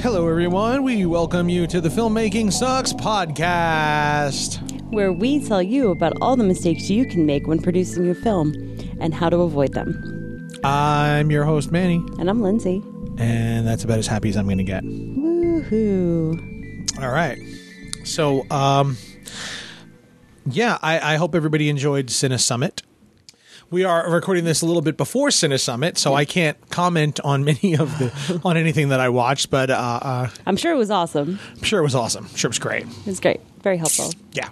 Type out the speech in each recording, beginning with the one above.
Hello, everyone. We welcome you to the Filmmaking Sucks podcast. where we tell you about all the mistakes you can make when producing your film and how to avoid them. I'm your host, Manny, And I'm Lindsay. and that's about as happy as I'm going to get. Woohoo. All right. So, um, yeah, I, I hope everybody enjoyed Cine Summit. We are recording this a little bit before Cine Summit, so I can't comment on many of the on anything that I watched, but uh, uh, I'm sure it was awesome. I'm sure it was awesome. I'm sure it was great. It was great. Very helpful. Yeah.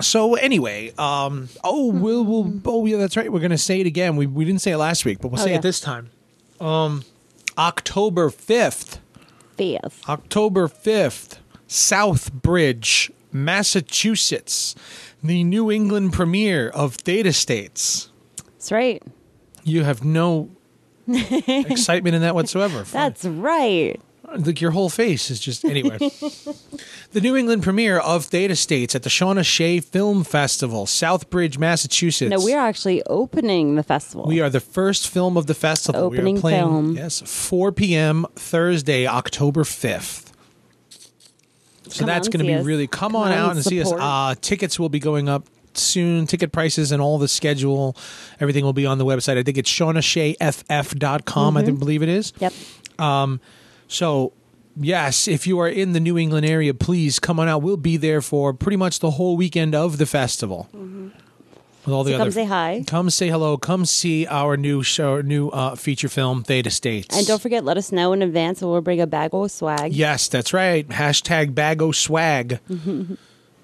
So anyway, um, oh, we'll, we'll, oh yeah, that's right. We're gonna say it again. We we didn't say it last week, but we'll Oh, say yeah. it this time. Um, October fifth, Fifth. October fifth, Southbridge, Massachusetts, the New England premiere of Theta States. That's right. You have no excitement in that whatsoever. That's right. like your whole face is just anyway. the New England premiere of Theta States at the Shawna Shea Film Festival, Southbridge, Massachusetts. No, we're actually opening the festival. We are the first film of the festival. we Opening are playing, film. Yes, 4 p.m. Thursday, October 5th. So Come that's going to be us. really come, Come on out out and and see us. Uh, tickets will be going up soon. Ticket prices and all the schedule, everything will be on the website. I think it's shaunashayff.com, I think, believe it is. Yep. Um, so, yes, if you are in the New England area, please come on out. We'll be there for pretty much the whole weekend of the festival. Mm-hmm. With all the So other, come say hi. Come say hello. Come see our new show, new uh, feature film, Theta States. And don't forget, let us know in advance and we'll bring a bag of swag. Yes, that's right. Hashtag Bago Swag. Mm-hmm.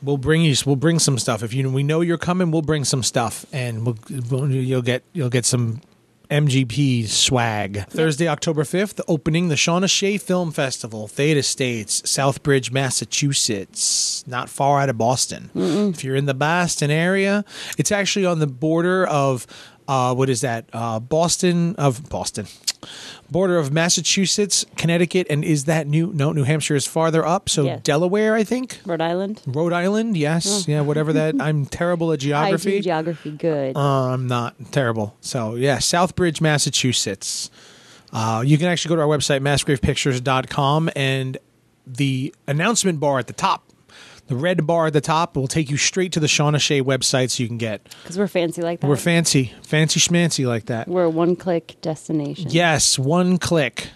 We'll bring you. We'll bring some stuff. If you we know you're coming, we'll bring some stuff, and we'll, we'll- you'll get you'll get some MGP swag. Thursday, October fifth, opening the Shawna Shea Film Festival, Theta States, Southbridge, Massachusetts, not far out of Boston. If you're in the Boston area, it's actually on the border of. Uh, what is that? Uh, Boston of Boston, border of Massachusetts, Connecticut, and is that New? No, New Hampshire is farther up. So Yeah. Delaware, I think. Rhode Island. Rhode Island, yes, yeah, whatever that. I'm terrible at I do geography. geography good. Uh, I'm not terrible. So yeah, Southbridge, Massachusetts. Uh, you can actually go to our website, massgravepictures.com, and the announcement bar at the top, the red bar at the top, will take you straight to the Shawna Shea website, so you can get. Because we're fancy like that. We're fancy, fancy schmancy like that. We're a one click destination. Yes, one click.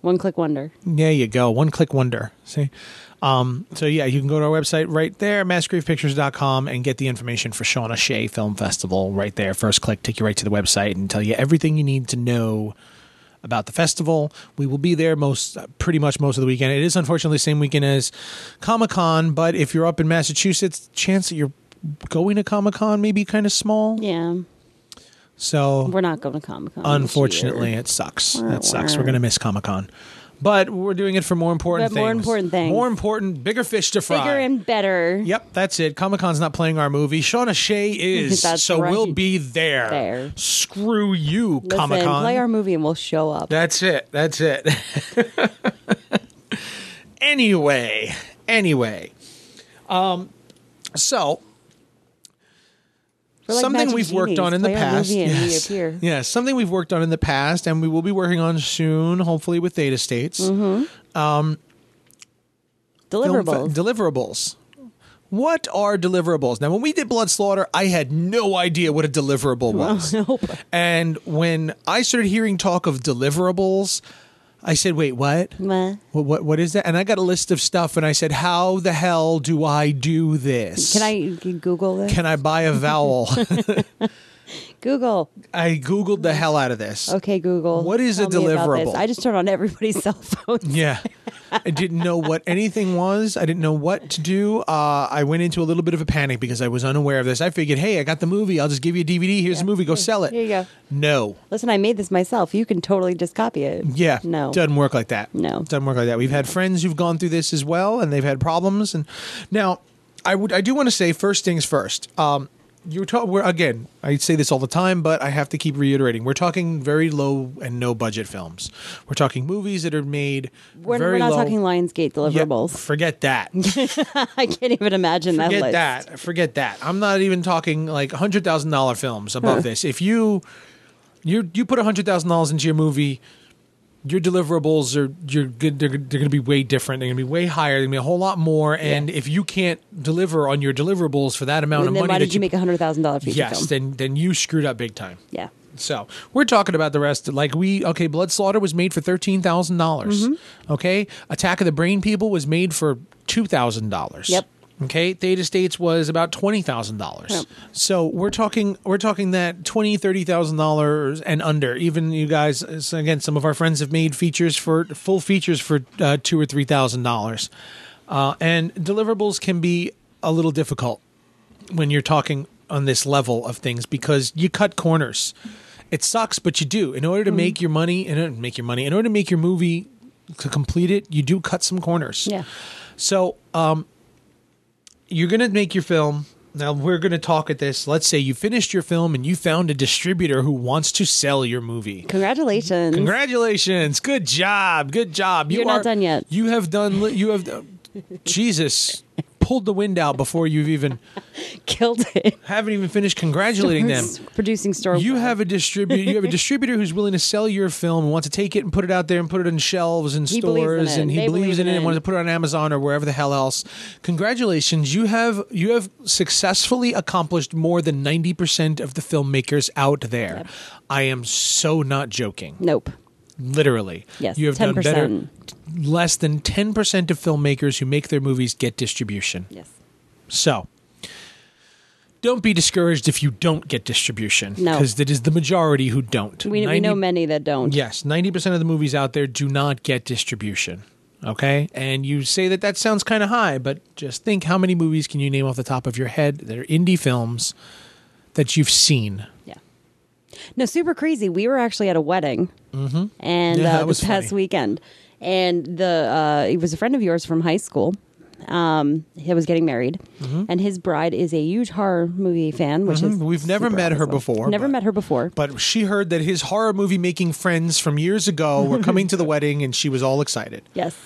One click wonder. There you go. One click wonder. See? Um, so yeah, you can go to our website right there, massgravepictures.com, and get the information for Shawna Shea Film Festival right there. First click, take you right to the website and tell you everything you need to know about the festival. We will be there most pretty much most of the weekend. It is unfortunately the same weekend as Comic Con, but if you're up in Massachusetts, chance that you're going to Comic Con may be kind of small. Yeah. So We're not going to Comic Con. Unfortunately, it sucks. That sucks. We're going to miss Comic Con. But we're doing it for more important But things. more important things. More important, bigger fish to fry. Bigger and better. Yep, that's it. Comic Con's not playing our movie. Shawna Shea is. So right. we'll be there. There. Screw you, Comic Con. play our movie and we'll show up. That's it. That's it. anyway, anyway. Um, so like something we've worked on in the Play our past. movie and we yes. yes, something we've worked on in the past, and we will be working on soon, hopefully with Theta States. Mm-hmm. Fe- Deliverables. deliverables. What are deliverables? Now, when we did Blood Slaughter, I had no idea what a deliverable was. nope. And when I started hearing talk of deliverables, I said, "Wait, what? What? What, what is that?" And I got a list of stuff, and I said, "How the hell do I do this? Can I Google this? Can I buy a vowel?" Google. I googled the hell out of this. Okay, Google. What is a Tell me about this. deliverable? I just turned on everybody's cell phone. Yeah. I didn't know what anything was. I didn't know what to do. Uh, I went into a little bit of a panic because I was unaware of this. I figured, hey, I got the movie. I'll just give you a DVD. Here's the movie. Go sell it. Here you go. No. Listen, I made this myself. You can totally just copy it. Yeah. No. Doesn't work like that. No. Doesn't work like that. We've had friends who've gone through this as well, and they've had problems. And now, I would I do want to say first things first. Um, you're talking. We're again. I say this all the time, but I have to keep reiterating. We're talking very low and no budget films. We're talking movies that are made We're, we're not low. talking Lionsgate Yeah, deliverables. forget that. I can't even imagine that Forget that. Forget that. I'm not even talking like hundred thousand dollar films above this. If you you you put hundred thousand dollars into your movie, your deliverables are you're good. They're, they're going to be way different. They're going to be way higher. They're going to be a whole lot more. And if you can't deliver on your deliverables for that amount And of then money, why did you make a hundred thousand dollar feature yes, film? then then you screwed up big time. yeah. So we're talking about the rest. Like we okay, Blood Slaughter was made for thirteen dollars. Mm-hmm. Okay, Attack of the Brain People was made for two thousand dollars. Yep. Okay, Theta States was about twenty thousand dollars. Yep. So we're talking we're talking that twenty thirty thousand dollars and under. Even you guys, so again, some of our friends have made features for full features for uh, two or three thousand dollars, uh, and deliverables can be a little difficult when you're talking on this level of things because you cut corners. It sucks, but you do. In order to make your money, in order to make your money, in order to make your movie to complete it, you do cut some corners. Yeah. So, um, you're gonna make your film. Now we're gonna talk at this. Let's say you finished your film and you found a distributor who wants to sell your movie. Congratulations. Congratulations! Good job! Good job! You You're not done yet. You have done. You have. Jesus pulled the wind out before you've even Killed it. haven't even finished congratulating them. Producing store. You have a distributor. You have a distributor who's willing to sell your film and wants to take it and put it out there and put it in shelves and He stores, and he They believes in it and wants to put it on Amazon or wherever the hell else. Congratulations! You have you have successfully accomplished more than ninety percent of the filmmakers out there. Yep. I am so not joking. Nope. Literally, Yes, you have done better. 10%. Less than ten percent of filmmakers who make their movies get distribution. Yes. So, don't be discouraged if you don't get distribution. No. Because it is the majority who don't. We, we know many that don't. Yes, 90% of the movies out there do not get distribution. Okay? And you say that that sounds kind of high, but just think how many movies can you name off the top of your head that are indie films that you've seen? No, super crazy. We were actually at a wedding, and Yeah, uh, that was this past funny. weekend, and the uh, it was a friend of yours from high school. Um, he was getting married, and his bride is a huge horror movie fan. Which is Mhm. We've never met her before, Never but- met her before. But she heard that his horror movie making friends from years ago were coming to the wedding, and she was all excited. yes.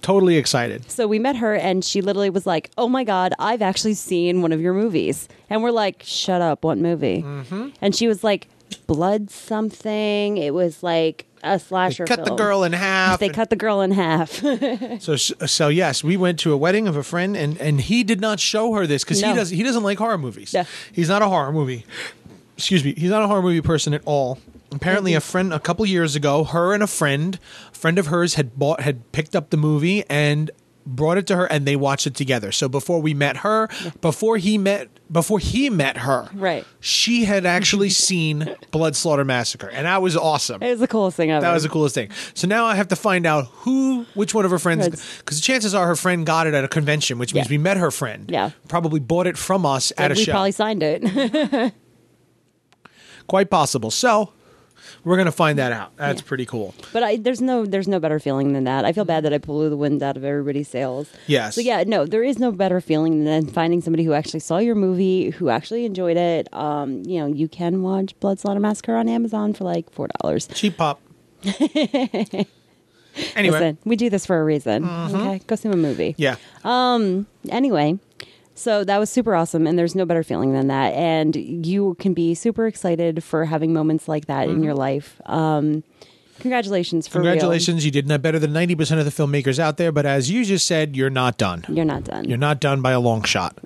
Totally excited. So we met her, and she literally was like, "Oh my god, I've actually seen one of your movies." And we're like, "Shut up! What movie?" Mm-hmm. And she was like, "Blood something." It was like a slasher. Cut the girl in half. They cut the girl in half. So so yes, we went to a wedding of a friend, and and he did not show her this because he No. does he doesn't like horror movies. Yeah. He's not a horror movie. Excuse me, he's not a horror movie person at all. Apparently, mm-hmm. a friend a couple years ago, her and a friend, a friend of hers had bought had picked up the movie and brought it to her, and they watched it together. So before we met her, before he met before he met her, Right. she had actually seen Blood Slaughter Massacre, and that was awesome. It was the coolest thing ever. That was the coolest thing. So now I have to find out who, which one of her friends, because the chances are her friend got it at a convention, which means Yeah. we met her friend. Yeah. Probably bought it from us at a we show. probably signed it. Quite possible. So we're gonna find that out. That's Yeah. pretty cool. but I, there's no there's no better feeling than that. I feel bad that I blew the wind out of everybody's sails. Yes. So yeah, no, there is no better feeling than finding somebody who actually saw your movie, who actually enjoyed it. Um, you know, you can watch Blood Slaughter Massacre on Amazon for like four dollars. Cheap pop. anyway. Mm-hmm. Listen, we do this for a reason. Okay, go see a movie. Yeah. Um. Anyway, so that was super awesome, and there's no better feeling than that. And you can be super excited for having moments like that Mm-hmm. in your life. Um, congratulations for real. Congratulations, you did not better than ninety percent of the filmmakers out there. But as you just said, you're not done. You're not done. You're not done by a long shot.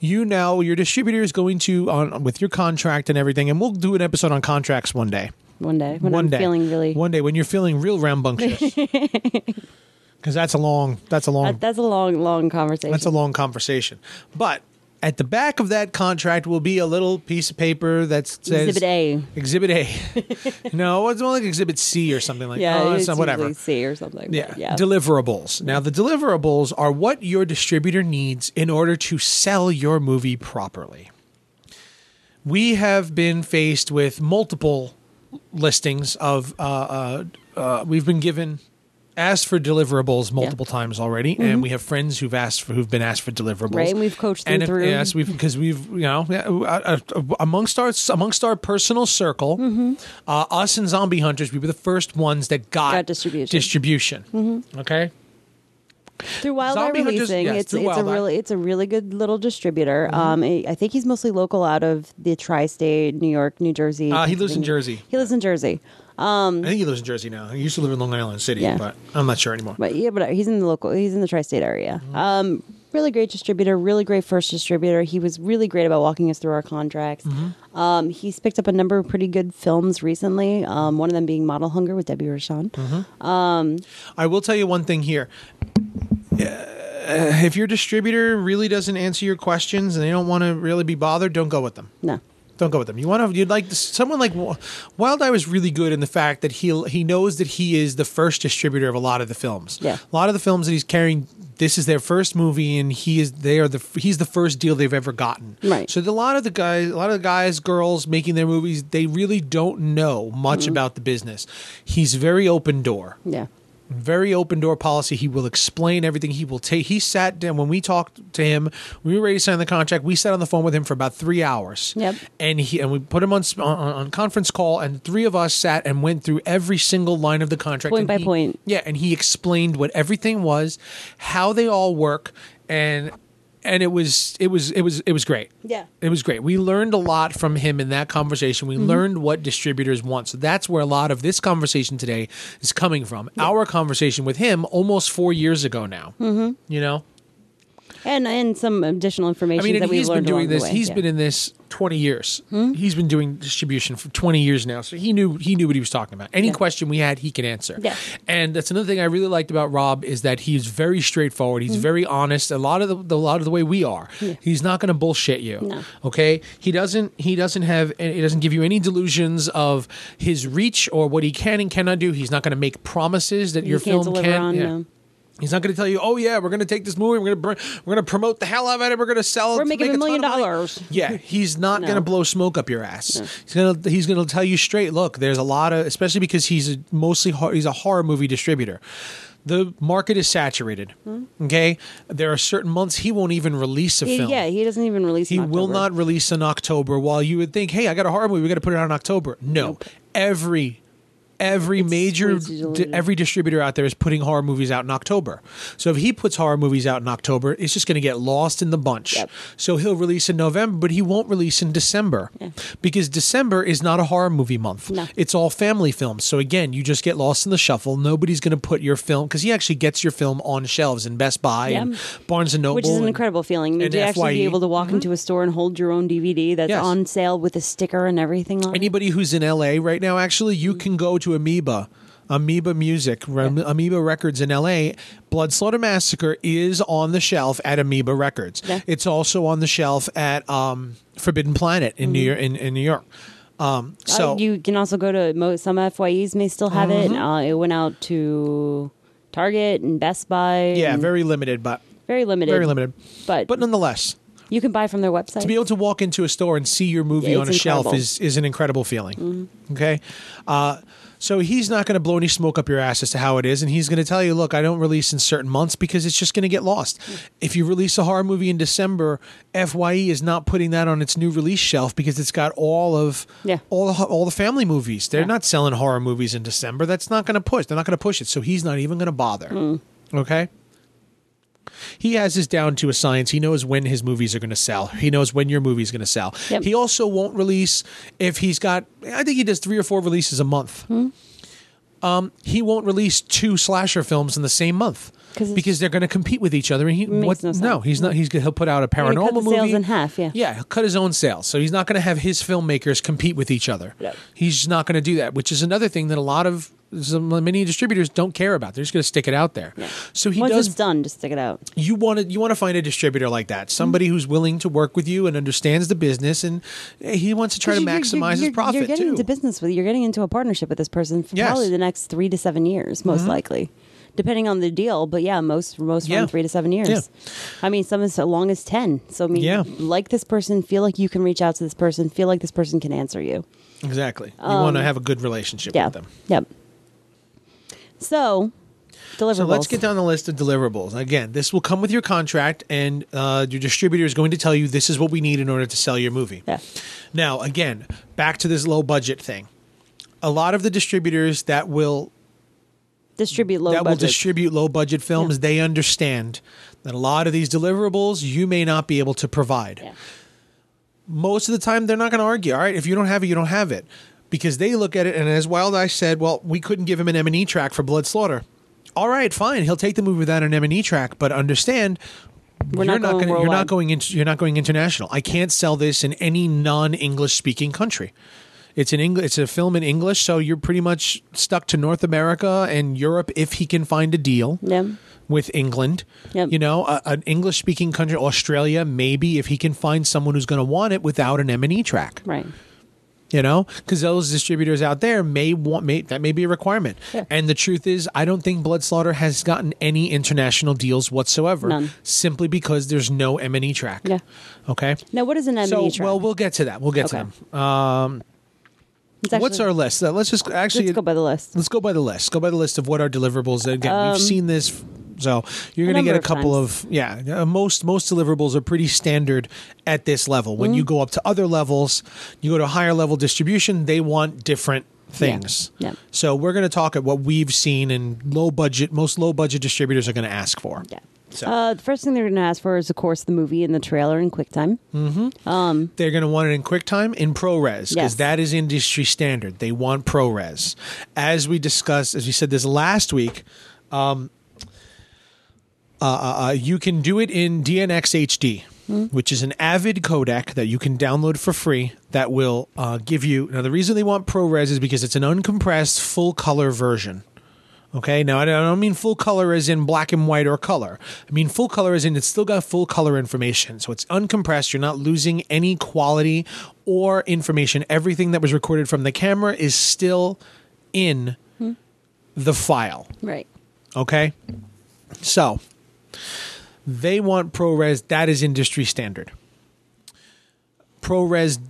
You now, your distributor is going to on with your contract and everything, and we'll do an episode on contracts one day. one day when one I'm day, feeling really. one day when you're feeling real rambunctious, because that's a long, that's a long, that, that's a long, long conversation. that's a long conversation. But at the back of that contract will be a little piece of paper that says Exhibit A. Exhibit A. no, it's more like Exhibit C or something like. Yeah, oh, it's whatever. C or something. Yeah. yeah. Deliverables. Now, the deliverables are what your distributor needs in order to sell your movie properly. We have been faced with multiple listings of, uh, uh, uh, we've been given, asked for deliverables multiple times already, and we have friends who've asked for, who've been asked for deliverables. Mm-hmm. Right, and we've coached them and through. Yes, we've, because we've, you know, yeah, uh, uh, amongst our, amongst our personal circle, Mm-hmm. uh, us and Zombie Hunters, we were the first ones that got, Got distribution. distribution. Okay. through Wild Eye Zombie Hunters- Releasing, yes, it's it's a really it's a really good little distributor. Mm-hmm. Um, I I think he's mostly local out of the tri-state, New York, New Jersey. Uh, he lives in Jersey. He lives in Jersey. I think he lives in Jersey now. He used to live in Long Island City, Yeah. but I'm not sure anymore. But yeah, but he's in the local. He's in the tri-state area. Mm-hmm. Um, really great distributor. Really great first distributor. He was really great about walking us through our contracts. Mm-hmm. Um, he's picked up a number of pretty good films recently. Um, one of them being Model Hunger with Debbie Rochon. Mm-hmm. I will tell you one thing here. Uh, if your distributor really doesn't answer your questions and they don't want to really be bothered, don't go with them. No, Don't go with them. You want to. You'd like someone like Wild Eye was really good in the fact that he he knows that he is the first distributor of a lot of the films. Yeah. a lot of the films that he's carrying. This is their first movie, and he is they are the he's the first deal they've ever gotten. Right. So the, a lot of the guys, a lot of the guys, girls making their movies, they really don't know much Mm-hmm. about the business. He's very open door yeah, very open door policy. He will explain everything. He will take. He sat down when we talked to him. We were ready to sign the contract. We sat on the phone with him for about three hours. Yep. And he and we put him on on, on conference call, and three of us sat and went through every single line of the contract, Point by he- point. Yeah, and he explained what everything was, how they all work, and and it was it was it was it was great. Yeah. It was great. We learned a lot from him in that conversation. Mm-hmm. We learned what distributors want. So that's where a lot of this conversation today is coming from. Our conversation with him almost four years ago now. Mm-hmm. You know? and and some additional information I mean, that we've he's been doing this. way. He's Yeah. been in this twenty years. Hmm? He's been doing distribution for twenty years now, so he knew he knew what he was talking about. Any Yeah. question we had, he can answer. Yeah. And that's another thing I really liked about Rob is that he's very straightforward. He's very honest. A lot of the, the lot of the way we are. He's not going to bullshit you. No. Okay. He doesn't. He doesn't have. He doesn't give you any delusions of his reach or what he can and cannot do. He's not going to make promises that your can't film can. on, yeah. no. He's not going to tell you, "Oh yeah, we're going to take this movie. We're going to we're going to promote the hell out of it. We're going to sell. it We're making make a million ton of money." dollars. Yeah, he's not No. going to blow smoke up your ass. He's going to he's going to tell you straight. Look, there's a lot of, especially because he's a mostly hor- he's a horror movie distributor. The market is saturated. Hmm. Okay, there are certain months he won't even release a He- film. yeah, he doesn't even release. He will not release in October. While you would think, hey, I got a horror movie, we got to put it out in October. No, Nope. every every It's major di- every distributor out there is putting horror movies out in October. So if he puts horror movies out in October, it's just going to get lost in the bunch. Yep. So he'll release in November, but he won't release in December because December is not a horror movie month. No. It's all family films. So again, you just get lost in the shuffle. Nobody's going to put your film because he actually gets your film on shelves in Best Buy Yeah. and Barnes and Noble, Which is an and- incredible feeling. And to actually be able to walk mm-hmm. into a store and hold your own DVD that's Yes. on sale with a sticker and everything on it. Anybody who's in LA right now, actually, you mm-hmm. can go to Amoeba, Amoeba Music, Rem- Amoeba Records in LA. Blood Slaughter Massacre is on the shelf at Amoeba Records. Yeah. It's also on the shelf at um, Forbidden Planet in New York. In, in New York. Um, so uh, you can also go to mo- some FYEs may still have Mm-hmm. it. Uh, it went out to Target and Best Buy. yeah, very limited, but very limited. very limited. but But nonetheless, you can buy from their website. to be able to walk into a store and see your movie Yeah, on a it's shelf is is an incredible feeling. Okay, uh, so he's not going to blow any smoke up your ass as to how it is, and he's going to tell you, "Look, I don't release in certain months because it's just going to get lost." If you release a horror movie in December, Fye is not putting that on its new release shelf because it's got all of Yeah. all the, all the family movies. They're Yeah. not selling horror movies in December. That's not going to push. They're not going to push it. So he's not even going to bother. Hmm. Okay he has his down to a science. He knows when his movies are going to sell. He knows when your movie is going to sell. Yep. He also won't release if he's got. I think he does three or four releases a month. Hmm. Um, he won't release two slasher films in the same month because they're going to compete with each other. And he what, no sense. no, he's not. He's he'll put out a paranormal cut the movie sales in half, yeah. yeah, he'll cut his own sales. So he's not going to have his filmmakers compete with each other. Yep. He's not going to do that, which is another thing that a lot of some, many distributors don't care about. They're just going to stick it out there. Yeah. So he Once does it's done, just stick it out. you want to you want to find a distributor like that, somebody who's willing to work with you and understands the business, and he wants to try to You're- you're- maximize you're, his profit You're getting too. into business with. You're getting into a partnership with this person for Yes. Mm-hmm. probably the next three to seven years, most likely, depending on the deal. But yeah, most most Yeah. run three to seven years. Yeah. I mean, some as long as ten. So I mean, Yeah. like this person, feel like you can reach out to this person, feel like this person can answer you. exactly. You want to have a good relationship Um, Yeah. with them. Yep. So, deliverables. So let's get down the list of deliverables. Again, this will come with your contract, and uh, your distributor is going to tell you this is what we need in order to sell your movie. Yeah. Now, again, back to this low budget thing. A lot of the distributors that will Distribute low that will budget. distribute low budget films, Yeah. they understand that a lot of these deliverables you may not be able to provide. yeah. most of the time they're not going to argue. All right, if you don't have it, you don't have it. because they look at it and as Wild Eye said, well, we couldn't give him an M&E track for Blood Slaughter. All right, fine. He'll take the movie without an M&E track, but understand We're you're not going gonna, you're not going into you're not going international. I can't sell this in any non-English speaking country. It's an English it's a film in English, so you're pretty much stuck to North America and Europe if he can find a deal Yeah. with England. Yep. You know, a, an English speaking country, Australia, maybe if he can find someone who's going to want it without an M&E track Right. you know because those distributors out there may want may that may be a requirement Yeah. and the truth is i don't think blood slaughter has gotten any international deals whatsoever None. simply because there's no m&e track Yeah. okay Now, what is an M&E so track? well we'll get to that we'll get Okay. to them um, actually- what's our list Uh, let's just actually Let's go by the list. let's go by the list go by the list of what our deliverables again Um, we've seen this so you're going to get a of couple times. of yeah uh, most most deliverables are pretty standard at this level when Mm-hmm. you go up to other levels you go to higher level distribution they want different things Yeah. Yeah. so we're going to talk at what we've seen and low budget most low budget distributors are going to ask for Yeah. So- Uh, the first thing they're going to ask for is, of course, the movie and the trailer in QuickTime. they're going to want it in QuickTime in ProRes because Yes. that is industry standard. They want ProRes. As we discussed, as we said this last week, um, uh, uh, uh, you can do it in DNX HD, which is an Avid codec that you can download for free. That will uh, give you. Now, the reason they want ProRes is because it's an uncompressed full color version. Okay, now I don't mean full color as in black and white or color. I mean full color as in it's still got full color information. So it's uncompressed. You're not losing any quality or information. Everything that was recorded from the camera is still in the file. Right. Okay, so they want ProRes. That is industry standard. ProRes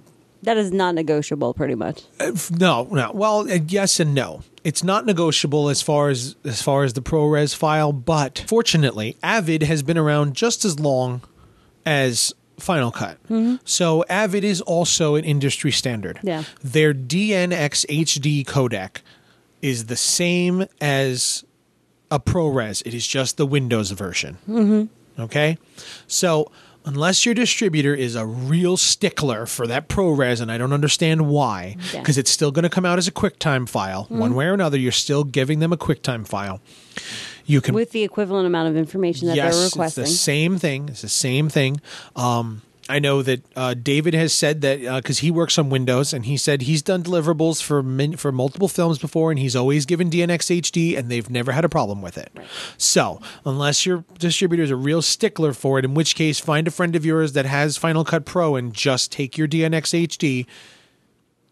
That is not negotiable, pretty much. no, no. Well, uh, yes and no. It's not negotiable as far as as far as the ProRes file, but fortunately, Avid has been around just as long as Final Cut. So Avid is also an industry standard. Yeah. Their DNX HD codec is the same as a ProRes. It is just the Windows version. Mm-hmm. Okay, so unless your distributor is a real stickler for that ProRes, and I don't understand why, Yeah. because it's still going to come out as a QuickTime file, one way or another. You're still giving them a QuickTime file. You can With the equivalent amount of information that yes, they're requesting. Yes, it's the same thing. It's the same thing. Um, I know that uh, David has said that because he works on Windows, and he said he's done deliverables for min- for multiple films before, and he's always given DNX HD, and they've never had a problem with it. So, unless your distributor is a real stickler for it, in which case, find a friend of yours that has Final Cut Pro and just take your DNX HD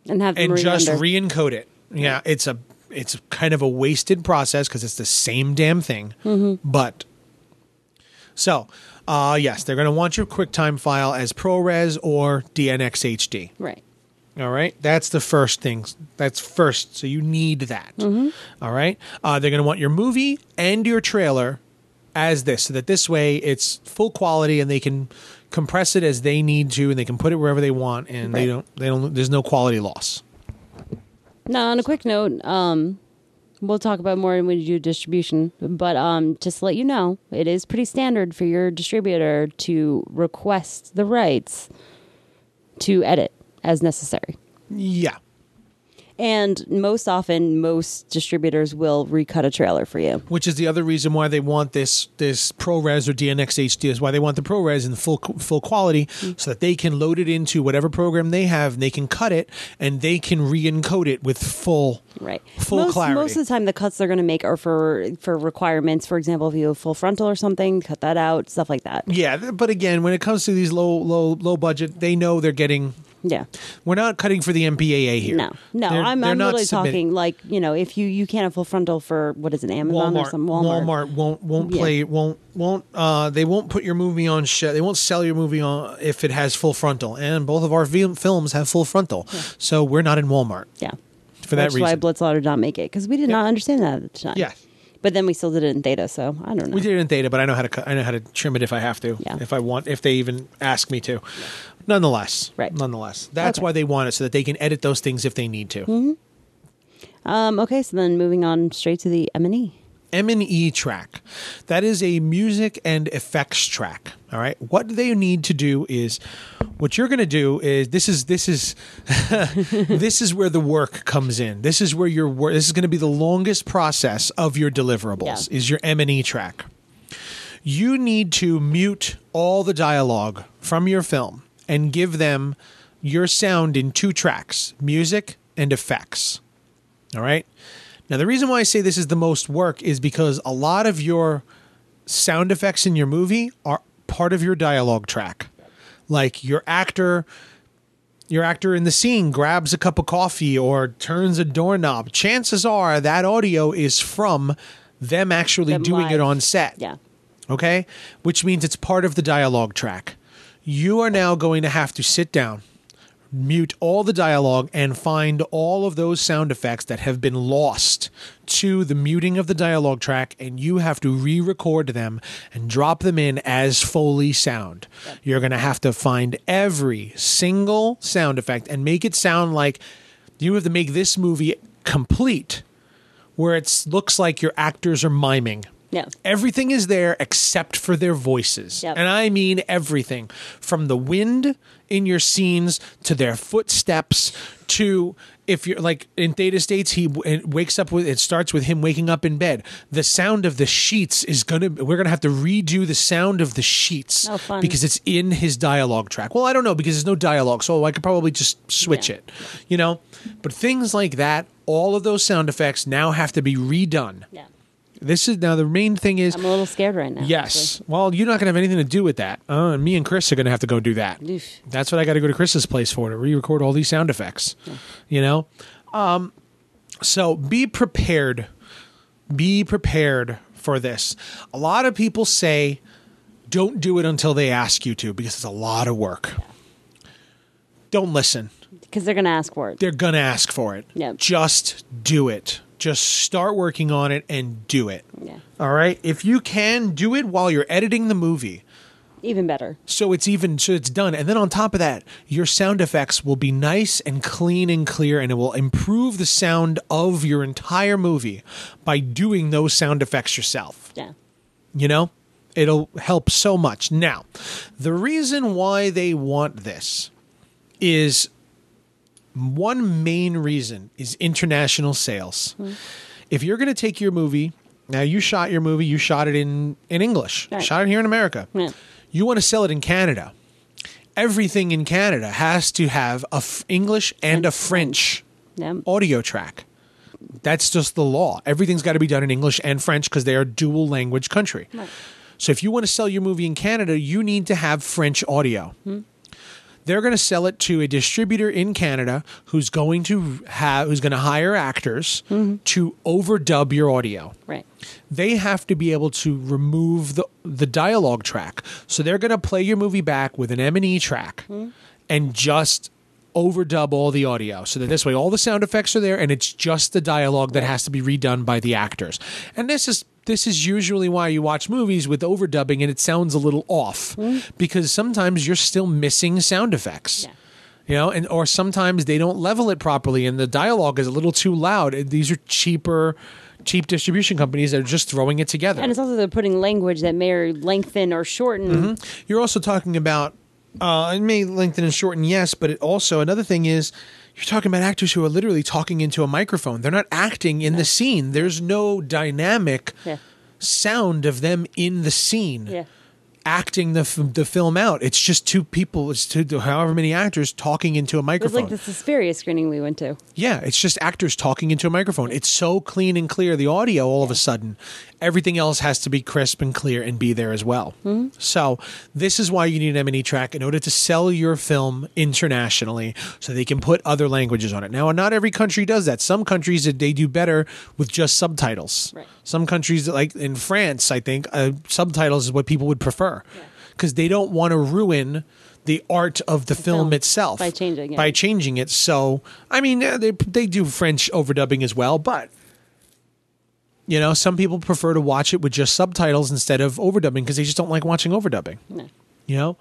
and have and just re-encode it. Yeah, it's a it's kind of a wasted process because it's the same damn thing. Mm-hmm. But so, uh, yes, they're going to want your QuickTime file as ProRes or DNX HD. Right. All right, that's the first thing. That's first, so you need that. Mm-hmm. All right, uh, they're going to want your movie and your trailer as this, so that this way it's full quality and they can compress it as they need to, and they can put it wherever they want, and they don't. They don't. There's no quality loss. Now, on a quick note, um, we'll talk about more when we do distribution, but um, just to let you know, it is pretty standard for your distributor to request the rights to edit as necessary. Yeah. And most often, most distributors will recut a trailer for you. which is the other reason why they want this this ProRes or DNX HD is why they want the ProRes in full full quality mm-hmm. so that they can load it into whatever program they have and they can cut it and they can re-encode it with full Right. full most, clarity. Most of the time, the cuts they're going to make are for for requirements. For example, if you have full frontal or something, cut that out, stuff like that. yeah, but again, when it comes to these low low low budget, they know they're getting Yeah. we're not cutting for the MPAA here. No, no, They're- I'm, they're I'm not literally submitting. talking like you know, if you you can't have full frontal for what is it, Amazon or Walmart, some Walmart, Walmart. won't won't Yeah. play won't won't uh they won't put your movie on sh- they won't sell your movie on if it has full frontal and both of our fil- films have full frontal so we're not in Walmart Yeah, for that reason. That's why reason Blood Slaughter did not make it because we did not understand that at the time. Yeah. but then we still did it in Theta, so I don't know. we did it in Theta but I know how to I know how to trim it if I have to Yeah. if I want if they even ask me to nonetheless Right. nonetheless that's Okay. Mm-hmm. why they want it so that they can edit those things if they need to Um, okay, so then moving on straight to the M and E. M&E track. That is a music and effects track. All right. What they need to do is what you're going to do is this is this is this is where the work comes in. This is where your work this is going to be the longest process of your deliverables Yeah. is your M&E track. You need to mute all the dialogue from your film and give them your sound in two tracks, music and effects. All right. Now, the reason why I say this is the most work is because a lot of your sound effects in your movie are part of your dialogue track. Like your actor, your actor in the scene grabs a cup of coffee or turns a doorknob. Chances are that audio is from them actually Them doing it on set Yeah. okay? Which means it's part of the dialogue track. You are now going to have to sit down, mute all the dialogue, and find all of those sound effects that have been lost to the muting of the dialogue track, and you have to re record them and drop them in as Foley sound. You're going to have to find every single sound effect and make it sound like you have to make this movie complete where it looks like your actors are miming. Yeah. Everything is there except for their voices. Yep. And I mean everything from the wind in your scenes to their footsteps to if you're like in Theta States, he wakes up with it starts with him waking up in bed. The sound of the sheets is gonna we're gonna have to redo the sound of the sheets Oh, fun. because it's in his dialogue track. Well, I don't know because there's no dialogue, so I could probably just switch Yeah. it, you know. But things like that, all of those sound effects now have to be redone. Yeah. This is now the main thing is I'm a little scared right now. yes. Well, you're not going to have anything to do with that. Uh, and me and Chris are going to have to go do that. Oof. That's what I got to go to Chris's place for to re-record all these sound effects. You know, um, so be prepared. Be prepared for this. A lot of people say, "Don't do it until they ask you to," because it's a lot of work. Don't listen Because they're going to ask for it. they're gonna ask for it. Yeah. Just do it. Just start working on it and do it. Yeah. All right. If you can do it while you're editing the movie, Even better. so it's even so it's done. And then on top of that, your sound effects will be nice and clean and clear, and it will improve the sound of your entire movie by doing those sound effects yourself. Yeah. You know, it'll help so much. Now, the reason why they want this is one main reason is international sales. If you're going to take your movie, now you shot your movie, you shot it in in English, Right. shot it here in America. Yeah. You want to sell it in Canada. Everything in Canada has to have a f- English and a French Yeah. audio track. That's just the law. Everything's got to be done in English and French because they are dual language country. Right. So if you want to sell your movie in Canada, you need to have French audio. Hmm. They're going to sell it to a distributor in Canada who's going to have who's going to hire actors mm-hmm. to overdub your audio Right. they have to be able to remove the the dialogue track. So they're going to play your movie back with an M&E track mm-hmm. and just overdub all the audio so that this way all the sound effects are there and it's just the dialogue that has to be redone by the actors. And this is this is usually why you watch movies with overdubbing and it sounds a little off because sometimes you're still missing sound effects Yeah. you know and or sometimes they don't level it properly and the dialogue is a little too loud these are cheaper cheap distribution companies that are just throwing it together And it's also they're putting language that may lengthen or shorten. Mm-hmm. you're also talking about uh, it may lengthen and shorten yes but it also another thing is you're talking about actors who are literally talking into a microphone they're not acting in the scene there's no dynamic Yeah. sound of them in the scene Yeah. Acting the, f- the film out it's just two people it's two however many actors talking into a microphone. It was like the Suspiria screening we went to. Yeah, it's just actors talking into a microphone. It's so clean and clear. The audio, all of a sudden, everything else has to be crisp and clear and be there as well. Mm-hmm. So this is why you need an M&E track in order to sell your film internationally, so they can put other languages on it. Now, not every country does that. Some countries they do better with just subtitles. Right. Some countries, like in France, I think uh, subtitles is what people would prefer because they don't want to ruin the art of the, film, film itself by changing it. By changing it. So, I mean, they they do French overdubbing as well, but you know, some people prefer to watch it with just subtitles instead of overdubbing because they just don't like watching overdubbing. No. You know,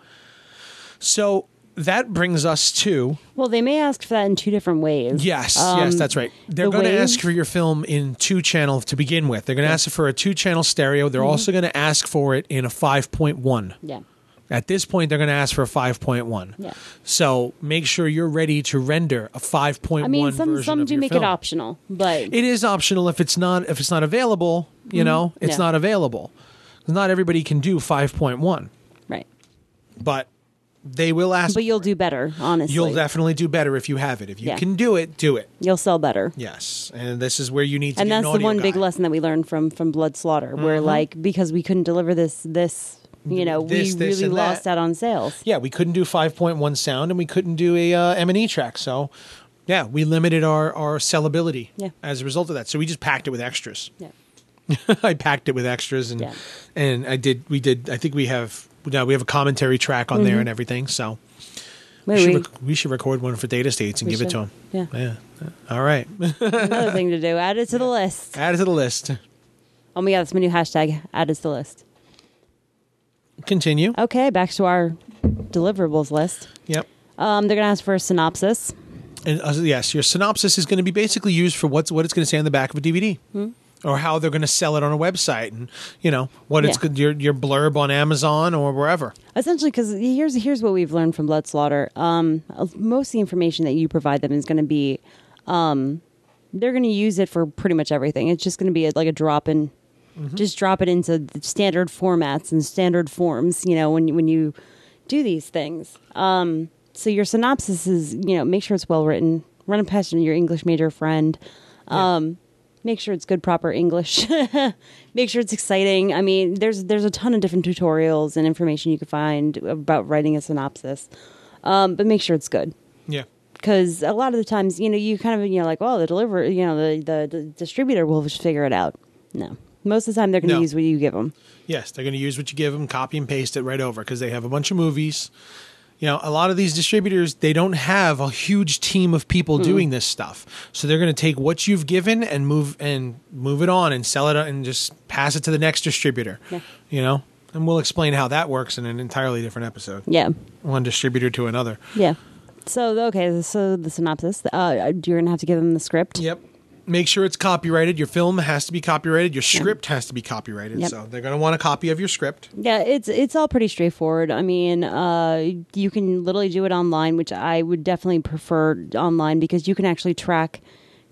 so that brings us to Well, they may ask for that in two different ways. yes, Um, yes, that's right. They're the going to ask for your film in two channel to begin with. They're going to ask for a two channel stereo. They're Mm-hmm. also going to ask for it in a five point one. Yeah. At this point, they're going to ask for a five point one. Yeah. So make sure you're ready to render a five point I mean, some some do make film. it optional, but It is optional if it's not if it's not available. You know, it's Mm-hmm. Yeah. not available. Not everybody can do five point one, right. but they will ask. But you'll do better, honestly. You'll definitely do better if you have it. If you Yeah. can do it, do it. You'll sell better. Yes, and this is where you need to. and that's the one big lesson that we learned from from blood slaughter where like because we couldn't deliver this this you know This, we this, really lost that. out on sales Yeah, we couldn't do five point one sound, and we couldn't do a uh, M and E track. So, yeah, we limited our our sellability. Yeah. As a result of that, so we just packed it with extras. yeah I packed it with extras, and Yeah. and I did. We did. I think we have. Now we have a commentary track on there and everything. So we should, we, rec- we should record one for Theta States and give it to them. Yeah. Yeah. All right. another thing to do add it to the list Add it to the list. oh my god that's my new hashtag add it to the list Continue. okay back to our deliverables list Yep. um they're gonna ask for a synopsis And uh, yes, your synopsis is going to be basically used for what's what it's going to say on the back of a DVD, or how they're going to sell it on a website, and you know what it's. Yeah. good your your blurb on Amazon or wherever. essentially because here's here's what we've learned from blood slaughter um most of the information that you provide them is going to be um they're going to use it for pretty much everything it's just going to be a, like a drop in just drop it into the standard formats and standard forms you know when you- when you do these things um so your synopsis is you know make sure it's well written run it past your english major friend um make sure it's good proper english. Make sure it's exciting. I mean there's there's a ton of different tutorials and information you can find about writing a synopsis. Um, but make sure it's good. Yeah. because a lot of the times you know you kind of you know like well the deliver you know the, the, the distributor will just figure it out. No. Most of the time they're going to No. use what you give them Yes, they're going to use what you give them, copy and paste it right over because they have a bunch of movies. You know, a lot of these distributors they don't have a huge team of people Hmm. doing this stuff, so they're going to take what you've given and move and move it on and sell it and just pass it to the next distributor. Yeah. You know, and we'll explain how that works in an entirely different episode. yeah One distributor to another. yeah so okay so the synopsis uh, you're going to have to give them the script Yep. Make sure it's copyrighted. Your film has to be copyrighted. Your script has to be copyrighted. Yep. So they're going to want a copy of your script. Yeah, it's it's all pretty straightforward. I mean, uh, you can literally do it online, which I would definitely prefer online because you can actually track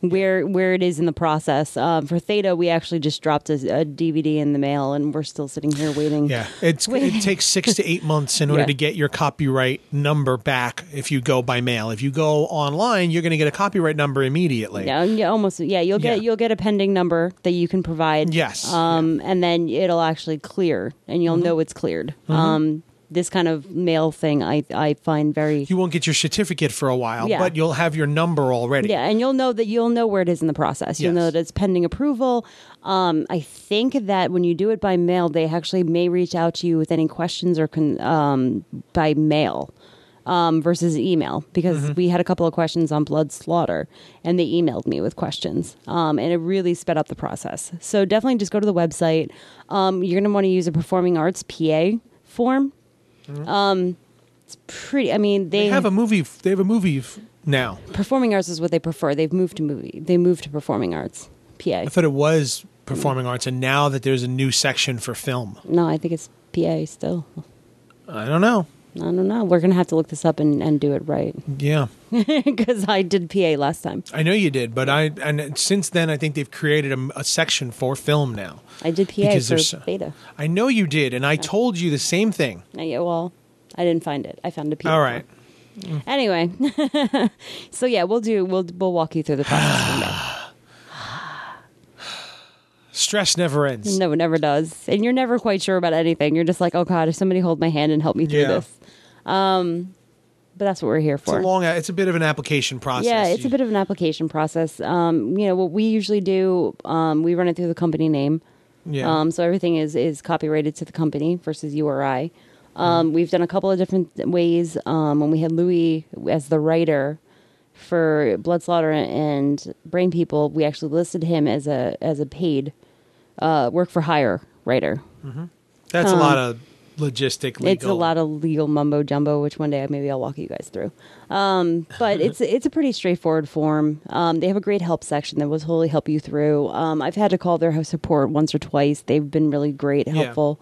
where where it is in the process. Um, for Theta, we actually just dropped a, a DVD in the mail, and we're still sitting here waiting. Yeah, it's Wait. it takes six to eight months in order Yeah. to get your copyright number back. If you go by mail, if you go online, you're going to get a copyright number immediately. Yeah, yeah, almost. Yeah, you'll get Yeah. you'll get a pending number that you can provide. Yes, um, and then it'll actually clear, and you'll know it's cleared. Um, this kind of mail thing, I I find very You won't get your certificate for a while, Yeah. but you'll have your number already. Yeah, and you'll know that you'll know where it is in the process. You'll know that it's pending approval. Um, I think that when you do it by mail, they actually may reach out to you with any questions or con- um, by mail um, versus email because we had a couple of questions on blood slaughter and they emailed me with questions um, and it really sped up the process. So definitely just go to the website. Um, you're going to want to use a performing arts PA form. Um, it's pretty. I mean, They have a movie. They have a movie f- now. performing arts is what they prefer. They've moved to movie. They moved to performing arts. PA. I thought it was performing arts, and now that there's a new section for film, No, I think it's PA still. I don't know. I don't know. We're gonna have to look this up and, and do it right Yeah, because I did PA last time. I know you did, but I and since then I think they've created a, a section for film now. I did PA Because for there's beta. I know you did, and I told you the same thing. Uh, yeah, well, I didn't find it. I found a PA. All right. Anyway, so yeah, we'll do. We'll we'll walk you through the process from there. Stress never ends. No, it never does, and you're never quite sure about anything. You're just like, oh god, if somebody hold my hand and help me through Yeah. this. Um, but that's what we're here It's for. a long. It's a bit of an application process. Yeah, it's a bit of an application process. Um, you know what we usually do. Um, we run it through the company name. Yeah. Um, so everything is is copyrighted to the company versus URI. Um, We've done a couple of different ways. Um, when we had Louis as the writer for Blood Slaughter and Brain People, we actually listed him as a as a paid uh, work for hire writer. That's a um, lot of logistic legal. It's a lot of legal mumbo jumbo, which one day maybe I'll walk you guys through. Um, but it's it's a pretty straightforward form. Um, they have a great help section that will totally help you through. Um, I've had to call their support once or twice. They've been really great, Yeah. helpful.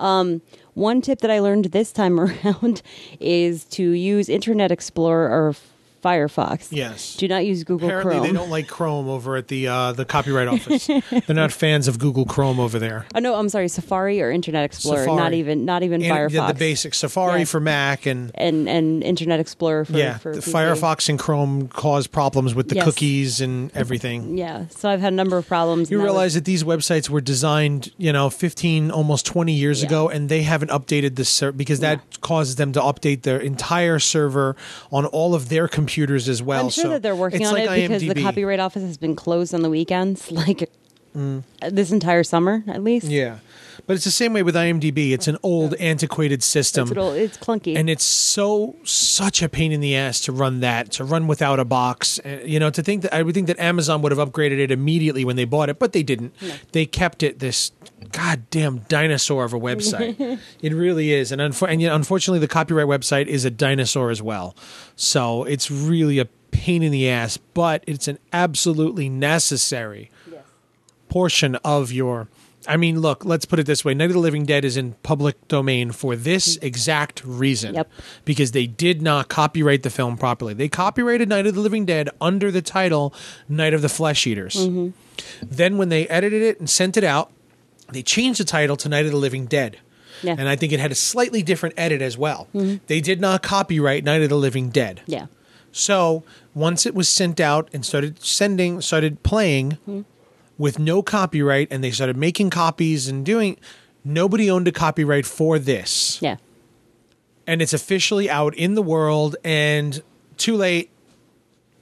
Um, one tip that I learned this time around is to use Internet Explorer or Firefox. Yes. Do not use Google Apparently, Chrome. they don't like Chrome over at the uh, the copyright office. They're not fans of Google Chrome over there. Oh no, I'm sorry, Safari or Internet Explorer. Safari. Not even not even And, Firefox. yeah, the basic Safari Yeah. for Mac and and and Internet Explorer for yeah, for. Firefox and Chrome cause problems with the Yes. cookies and everything. Yeah, so I've had a number of problems. You and that was- realize that these websites were designed, you know, 15, almost 20 years Yeah. ago, and they haven't updated this ser- because that causes them to update their entire server on all of their computers as well. I'm sure So that they're working on like it because the Copyright Office has been closed on the weekends, like this entire summer at least. Mm. Yeah, but it's the same way with IMDb. It's an old, antiquated system. It's, little- it's clunky. and it's so such a pain in the ass to run that to run without a box Uh, you know to think that i would think that amazon would have upgraded it immediately when they bought it but they didn't they kept it this goddamn dinosaur of a website it really is and, unfor- and unfortunately the copyright website is a dinosaur as well so it's really a pain in the ass but it's an absolutely necessary portion of your I mean, look, let's put it this way. Night of the Living Dead is in public domain for this exact reason. Yep. Because they did not copyright the film properly. They copyrighted Night of the Living Dead under the title Night of the Flesh Eaters. Mm-hmm. Then when they edited it and sent it out, they changed the title to Night of the Living Dead. Yeah. Mm-hmm. And I think it had a slightly different edit as well. They did not copyright Night of the Living Dead. yeah, So once it was sent out and started sending, started playing Hmm. With no copyright, and they started making copies and doing, nobody owned a copyright for this, yeah, and it's officially out in the world. And too late,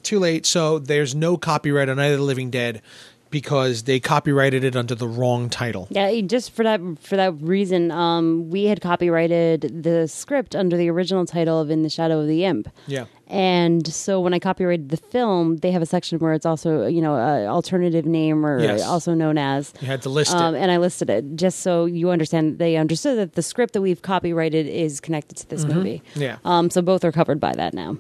too late. So there's no copyright on either the Living Dead because they copyrighted it under the wrong title. yeah. Just for that for that reason, um, we had copyrighted the script under the original title of In the Shadow of the Imp. Yeah. And so when I copyrighted the film, they have a section where it's also, you know, an alternative name or Yes. also known as. You had to list Um, it. and I listed it just so you understand. They understood that the script that we've copyrighted is connected to this movie. Mm-hmm. Yeah. Um, so both are covered by that now.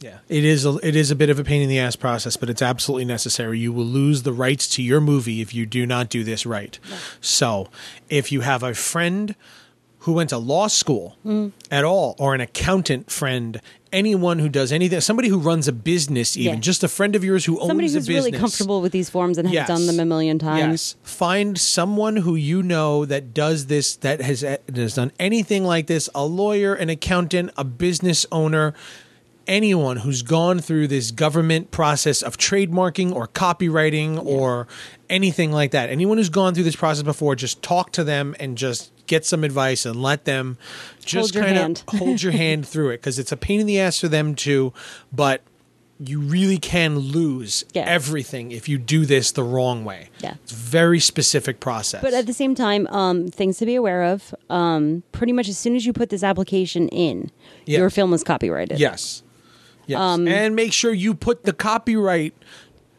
Yeah, it is. A, it is a bit of a pain in the ass process, but it's absolutely necessary. You will lose the rights to your movie if you do not do this right. So, if you have a friend who went to law school Mm. at all, or an accountant friend, anyone who does anything, somebody who runs a business, even Yeah. just a friend of yours who Somebody owns a who's business, really comfortable with these forms and has Yes. done them a million times. Yes. Find someone who you know that does this, that has, that has done anything like this a lawyer, an accountant, a business owner, anyone who's gone through this government process of trademarking or copyrighting or anything like that. Anyone who's gone through this process before, just talk to them and just get some advice and let them just kind of hold your hand through it because it's a pain in the ass for them too, but you really can lose Yeah. everything if you do this the wrong way. Yeah. It's a very specific process. But at the same time, um, things to be aware of. Um, pretty much as soon as you put this application in, Yeah. your film is copyrighted. yes. Yes. Um, and make sure you put the copyright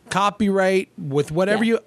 copyright with whatever Yeah. you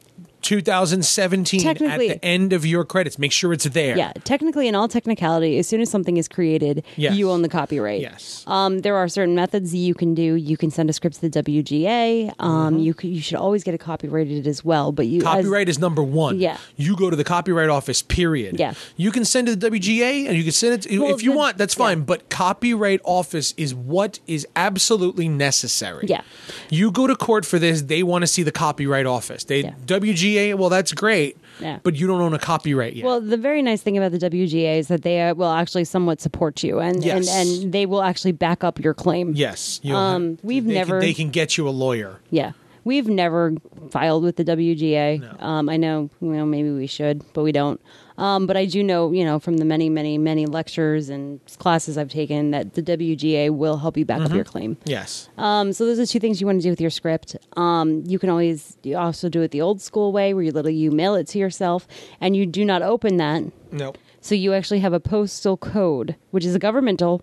2017 at the end of your credits. Make sure it's there. Yeah, technically, in all technicality, as soon as something is created, Yes. you own the copyright. Yes. Um, there are certain methods you can do. You can send a script to the WGA. Um, You c you should always get it copyrighted as well. But you as- Mm-hmm. Copyright is number one. Yeah. You go to the copyright office, period. Yeah. You can send it to the WGA and you can send it to, Well, if you the- want, that's yeah. fine. But copyright office is what is absolutely necessary. Yeah. You go to court for this, they want to see the copyright office. They Yeah. WGA, well, that's great. Yeah. But you don't own a copyright yet. Well, the very nice thing about the WGA is that they uh, will actually somewhat support you, and, Yes. and and they will actually back up your claim. yes. Um, we've they never- Can, they can get you a lawyer. Yeah. We've never filed with the WGA. No. Um, I know, you know, maybe we should, but we don't. Um, but I do know, you know, from the many, many, many lectures and classes I've taken that the WGA will help you back up your claim. Yes. Um, so those are two things you want to do with your script. Um, you can always you also do it the old school way, where you literally you mail it to yourself, and you do not open that. Nope. So you actually have a postal code, which is a governmental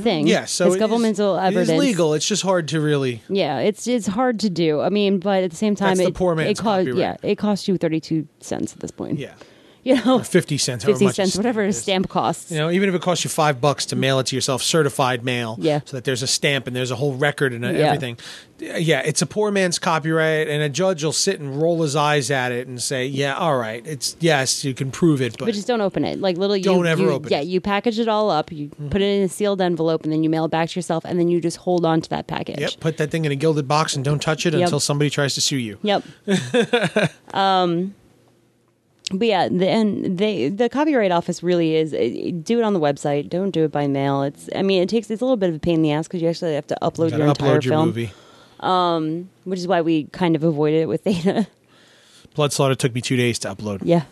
thing. Yes. So it's it is- governmental It evidence. is legal. It's just hard to really. Yeah, it's it's hard to do. I mean, but at the same time, That's the it, poor man's it cost copyright. yeah, it costs you thirty two cents at this point. Yeah. You know, fifty cents, fifty much cents, whatever a stamp costs. You know, even if it costs you five bucks to mail it to yourself, certified mail, Yeah. so that there's a stamp and there's a whole record and Yeah. everything. Yeah, it's a poor man's copyright, and a judge will sit and roll his eyes at it and say, "Yeah, all right, it's yes, you can prove it, but, But just don't open it. Like little, you, Don't ever you- open Yeah, it. Mm-hmm. you package it all up, you put it in a sealed envelope, and then you mail it back to yourself, and then you just hold on to that package. yep, put that thing in a gilded box and don't touch it Yep. until somebody tries to sue you." Yep. um, but yeah, the, and they the copyright office really is uh, do it on the website. Don't do it by mail. It's I mean it takes it's a little bit of a pain in the ass because you actually have to upload You your gotta entire your film, movie. which is why we kind of avoided it with Theta. Blood Slaughter took me two days to upload. yeah.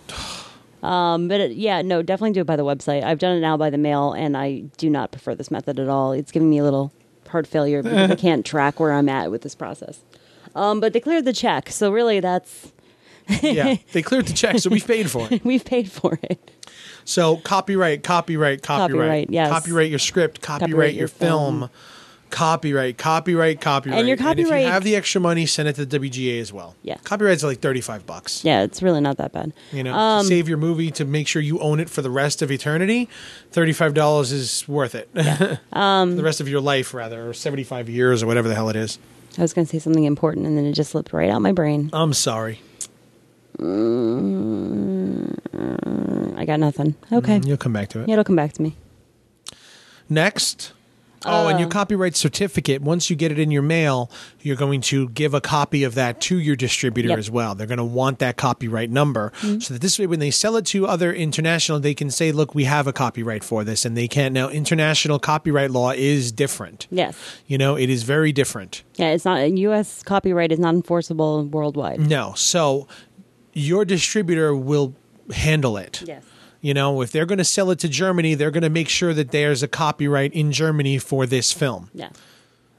Um, but it, yeah, no, definitely do it by the website. I've done it now by the mail, and I do not prefer this method at all. It's giving me a little heart failure because I can't track where I'm at with this process. Um, but they cleared the check, so really that's yeah, they cleared the check, so we've paid for it. we've paid for it. So copyright, copyright, copyright, Copyright, yes. copyright your script, copyright, Copyright your your film. film. copyright, copyright, copyright. And your if you copyright- have the extra money, send it to the WGA as well. Yeah. copyrights are like thirty five bucks. Yeah, it's really not that bad. You know, Um, to save your movie to make sure you own it for the rest of eternity. Thirty five dollars is worth it. Um, the rest of your life, rather, or seventy five years, or whatever the hell it is. I was going to say something important, and then it just slipped right out my brain. I'm sorry. Mm, I got nothing. Mm, okay, You'll come back to it. yeah, it'll come back to me. Next. Oh, and your Uh. copyright certificate, once you get it in your mail, you're going to give a copy of that to your distributor Yep. as well. They're going to want that copyright number mm-hmm. so that this way, when they sell it to other international, they can say, look, we have a copyright for this. And they can't. Now, international copyright law is different. Yes, You know, it is very different. yeah, it's not U.S. copyright is not enforceable worldwide. No. So your distributor will handle it. Yes, You know, if they're going to sell it to Germany, they're going to make sure that there's a copyright in Germany for this film. yeah,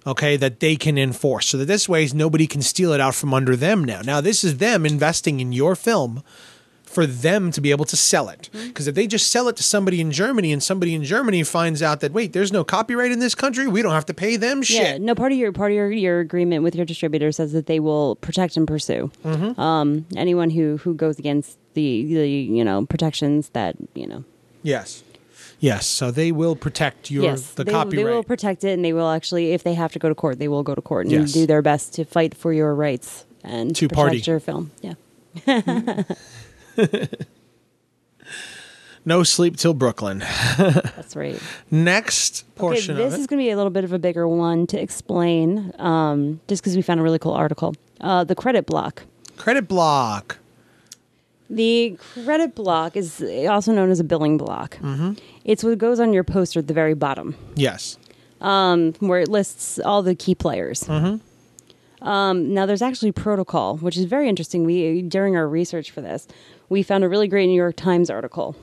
okay, that they can enforce. So that this way nobody can steal it out from under them now. Now this is them investing in your film for them to be able to sell it. Mm-hmm. Because if they just sell it to somebody in Germany and somebody in Germany finds out that wait, there's no copyright in this country, we don't have to pay them yeah. shit. No, part of your part of your, your agreement with your distributor says that they will protect and pursue Mm-hmm. um, anyone who who goes against the the you know protections that you know. Yes. Yes, so they will protect your yes, the they, copyright. they will protect it, and they will actually, if they have to go to court, they will go to court and Yes. do their best to fight for your rights and To protect party. your film. Yeah. no sleep till Brooklyn. That's right. Next portion. Okay, this is going to be a little bit of a bigger one to explain, um, just because we found a really cool article. Uh, the credit block. Credit block. The credit block is also known as a billing block. Mm-hmm. It's what goes on your poster at the very bottom, Yes. um, where it lists all the key players. Mm-hmm. Um, now, there's actually protocol, which is very interesting. We during our research for this, we found a really great New York Times article.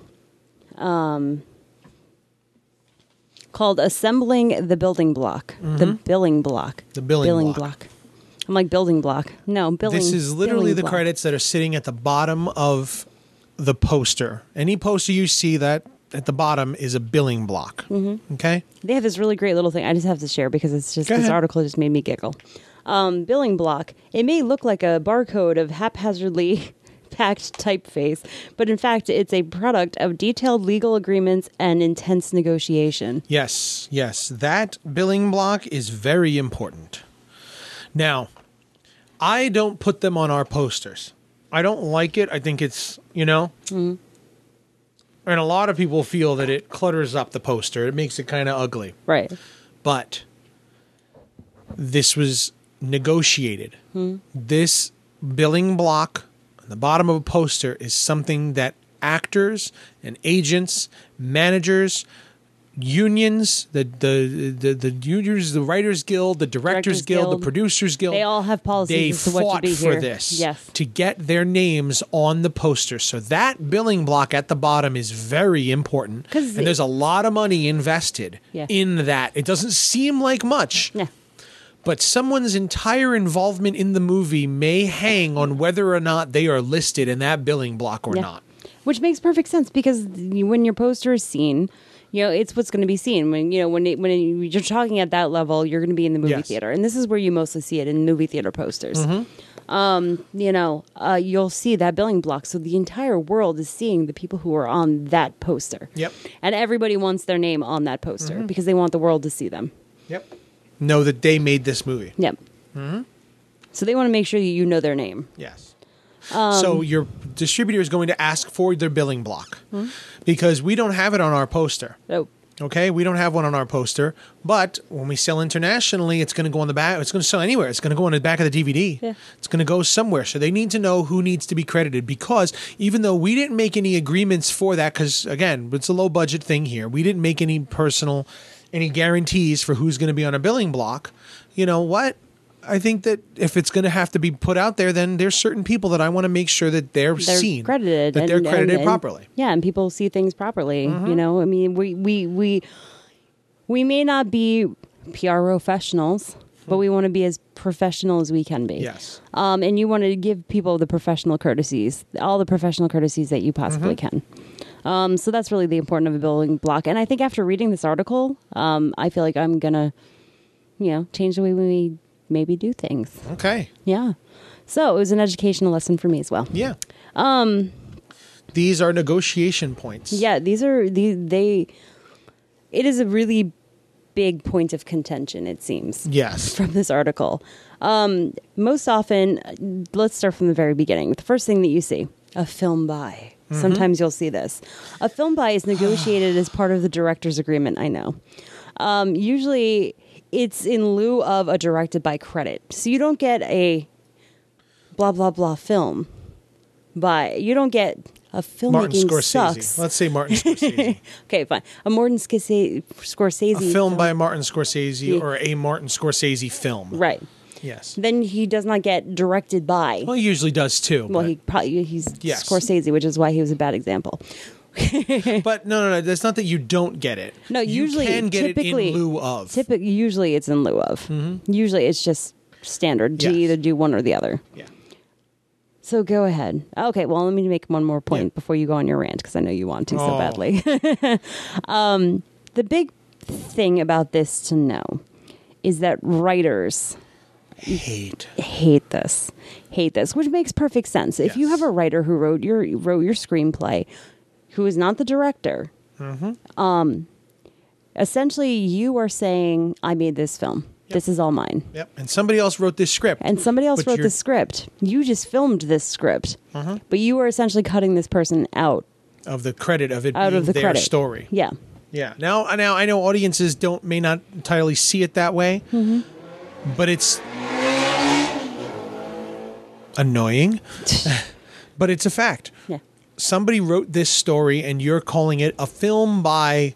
Um, called "Assembling the Building Block," the billing block, Mm-hmm. The billing block. I'm like building block. No, billing. This is literally the block. credits that are sitting at the bottom of the poster. Any poster you see that at the bottom is a billing block. Mm-hmm. Okay? They have this really great little thing. I just have to share because it's just Go this ahead. article just made me giggle. Um, billing block. It may look like a barcode of haphazardly packed typeface, but in fact, it's a product of detailed legal agreements and intense negotiation. Yes, yes. That billing block is very important. Now, I don't put them on our posters. I don't like it. I think it's, you know, Mm-hmm. and a lot of people feel that it clutters up the poster. It makes it kind of ugly. Right. but this was negotiated. This billing block the bottom of a poster is something that actors and agents, managers, unions, the the the, the unions, the Writers Guild, the Directors, Directors Guild, Guild. the Producers Guild, They all have policies They fought for here. this Yes. to get their names on the poster. So that billing block at the bottom is very important. and there's a lot of money invested Yeah. in that. It doesn't seem like much, Yeah. But someone's entire involvement in the movie may hang on whether or not they are listed in that billing block or Yeah. not. Which makes perfect sense because when your poster is seen, you know it's what's going to be seen. When you know when it, when you're talking at that level, you're going to be in the movie Yes. theater, and this is where you mostly see it in movie theater posters. Mm-hmm. you know, uh, you'll see that billing block. So the entire world is seeing the people who are on that poster. Yep. And everybody wants their name on that poster because they want the world to see them. Yep. Know that they made this movie. Yep. So they want to make sure that you know their name. Yes. Um, so your distributor is going to ask for their billing block Hmm? because we don't have it on our poster. Oh, Okay, we don't have one on our poster, but when we sell internationally, it's going to go on the back. It's going to sell anywhere. It's going to go on the back of the DVD. Yeah. It's going to go somewhere. So they need to know who needs to be credited because even though we didn't make any agreements for that, because again, it's a low budget thing here, we didn't make any personal, any guarantees for who's going to be on a billing block. You know what? I think that if it's going to have to be put out there, then there's certain people that I want to make sure that they're, they're seen, credited. that they're and- and- credited and- properly. Mm-hmm. Yeah, and people see things properly. You know, I mean, we we we we may not be PR professionals, but we want to be as professional as we can be. Yes. Um, and you want to give people the professional courtesies, all the professional courtesies that you possibly Mm-hmm. can. Um, so that's really the important of a building block. And I think after reading this article, um, I feel like I'm gonna, you know, change the way we maybe do things. Okay. Yeah. So it was an educational lesson for me as well. Yeah. Um these are negotiation points. Yeah, these are the they. It is a really big point of contention. It seems Yes. from this article. Um, most often, let's start from the very beginning. The first thing that you see a film buy. Sometimes you'll see this. A film buy is negotiated as part of the director's agreement. I know. Um, usually, it's in lieu of a directed by credit, so you don't get a blah blah blah film. By you don't get a filmmaking Martin Scorsese. sucks. Let's say Martin Scorsese. Okay, fine. A Martin Scorsese, Scorsese a film by Martin Scorsese Yeah. or a Martin Scorsese film. right. Yes. Then he does not get directed by. Well, he usually does too. Well, but, he probably he's Yes. Scorsese, which is why he was a bad example. but no, no, no. That's not that you don't get it. No, you usually, can get typically, it in lieu of. Typically, usually it's in lieu of. Usually, it's just standard to Yes. either do one or the other. yeah. So go ahead. Okay, well, let me make one more point Yeah. before you go on your rant because I know you want to so Oh. badly. um, the big thing about this to know is that writers Hate. hate this. Hate this which makes perfect sense. If you have a writer who wrote your wrote your screenplay who is not the director um essentially you are saying i made this film. This is all mine. Yep. And somebody else wrote this script. and somebody else wrote the script. You just filmed this script. But you are essentially cutting this person out. Of the credit of it out being of the their credit. story. yeah. Yeah. Now, now I know audiences don't may not entirely see it that way, Mm-hmm. but it's annoying. but it's a fact. yeah Somebody wrote this story, and you're calling it a film by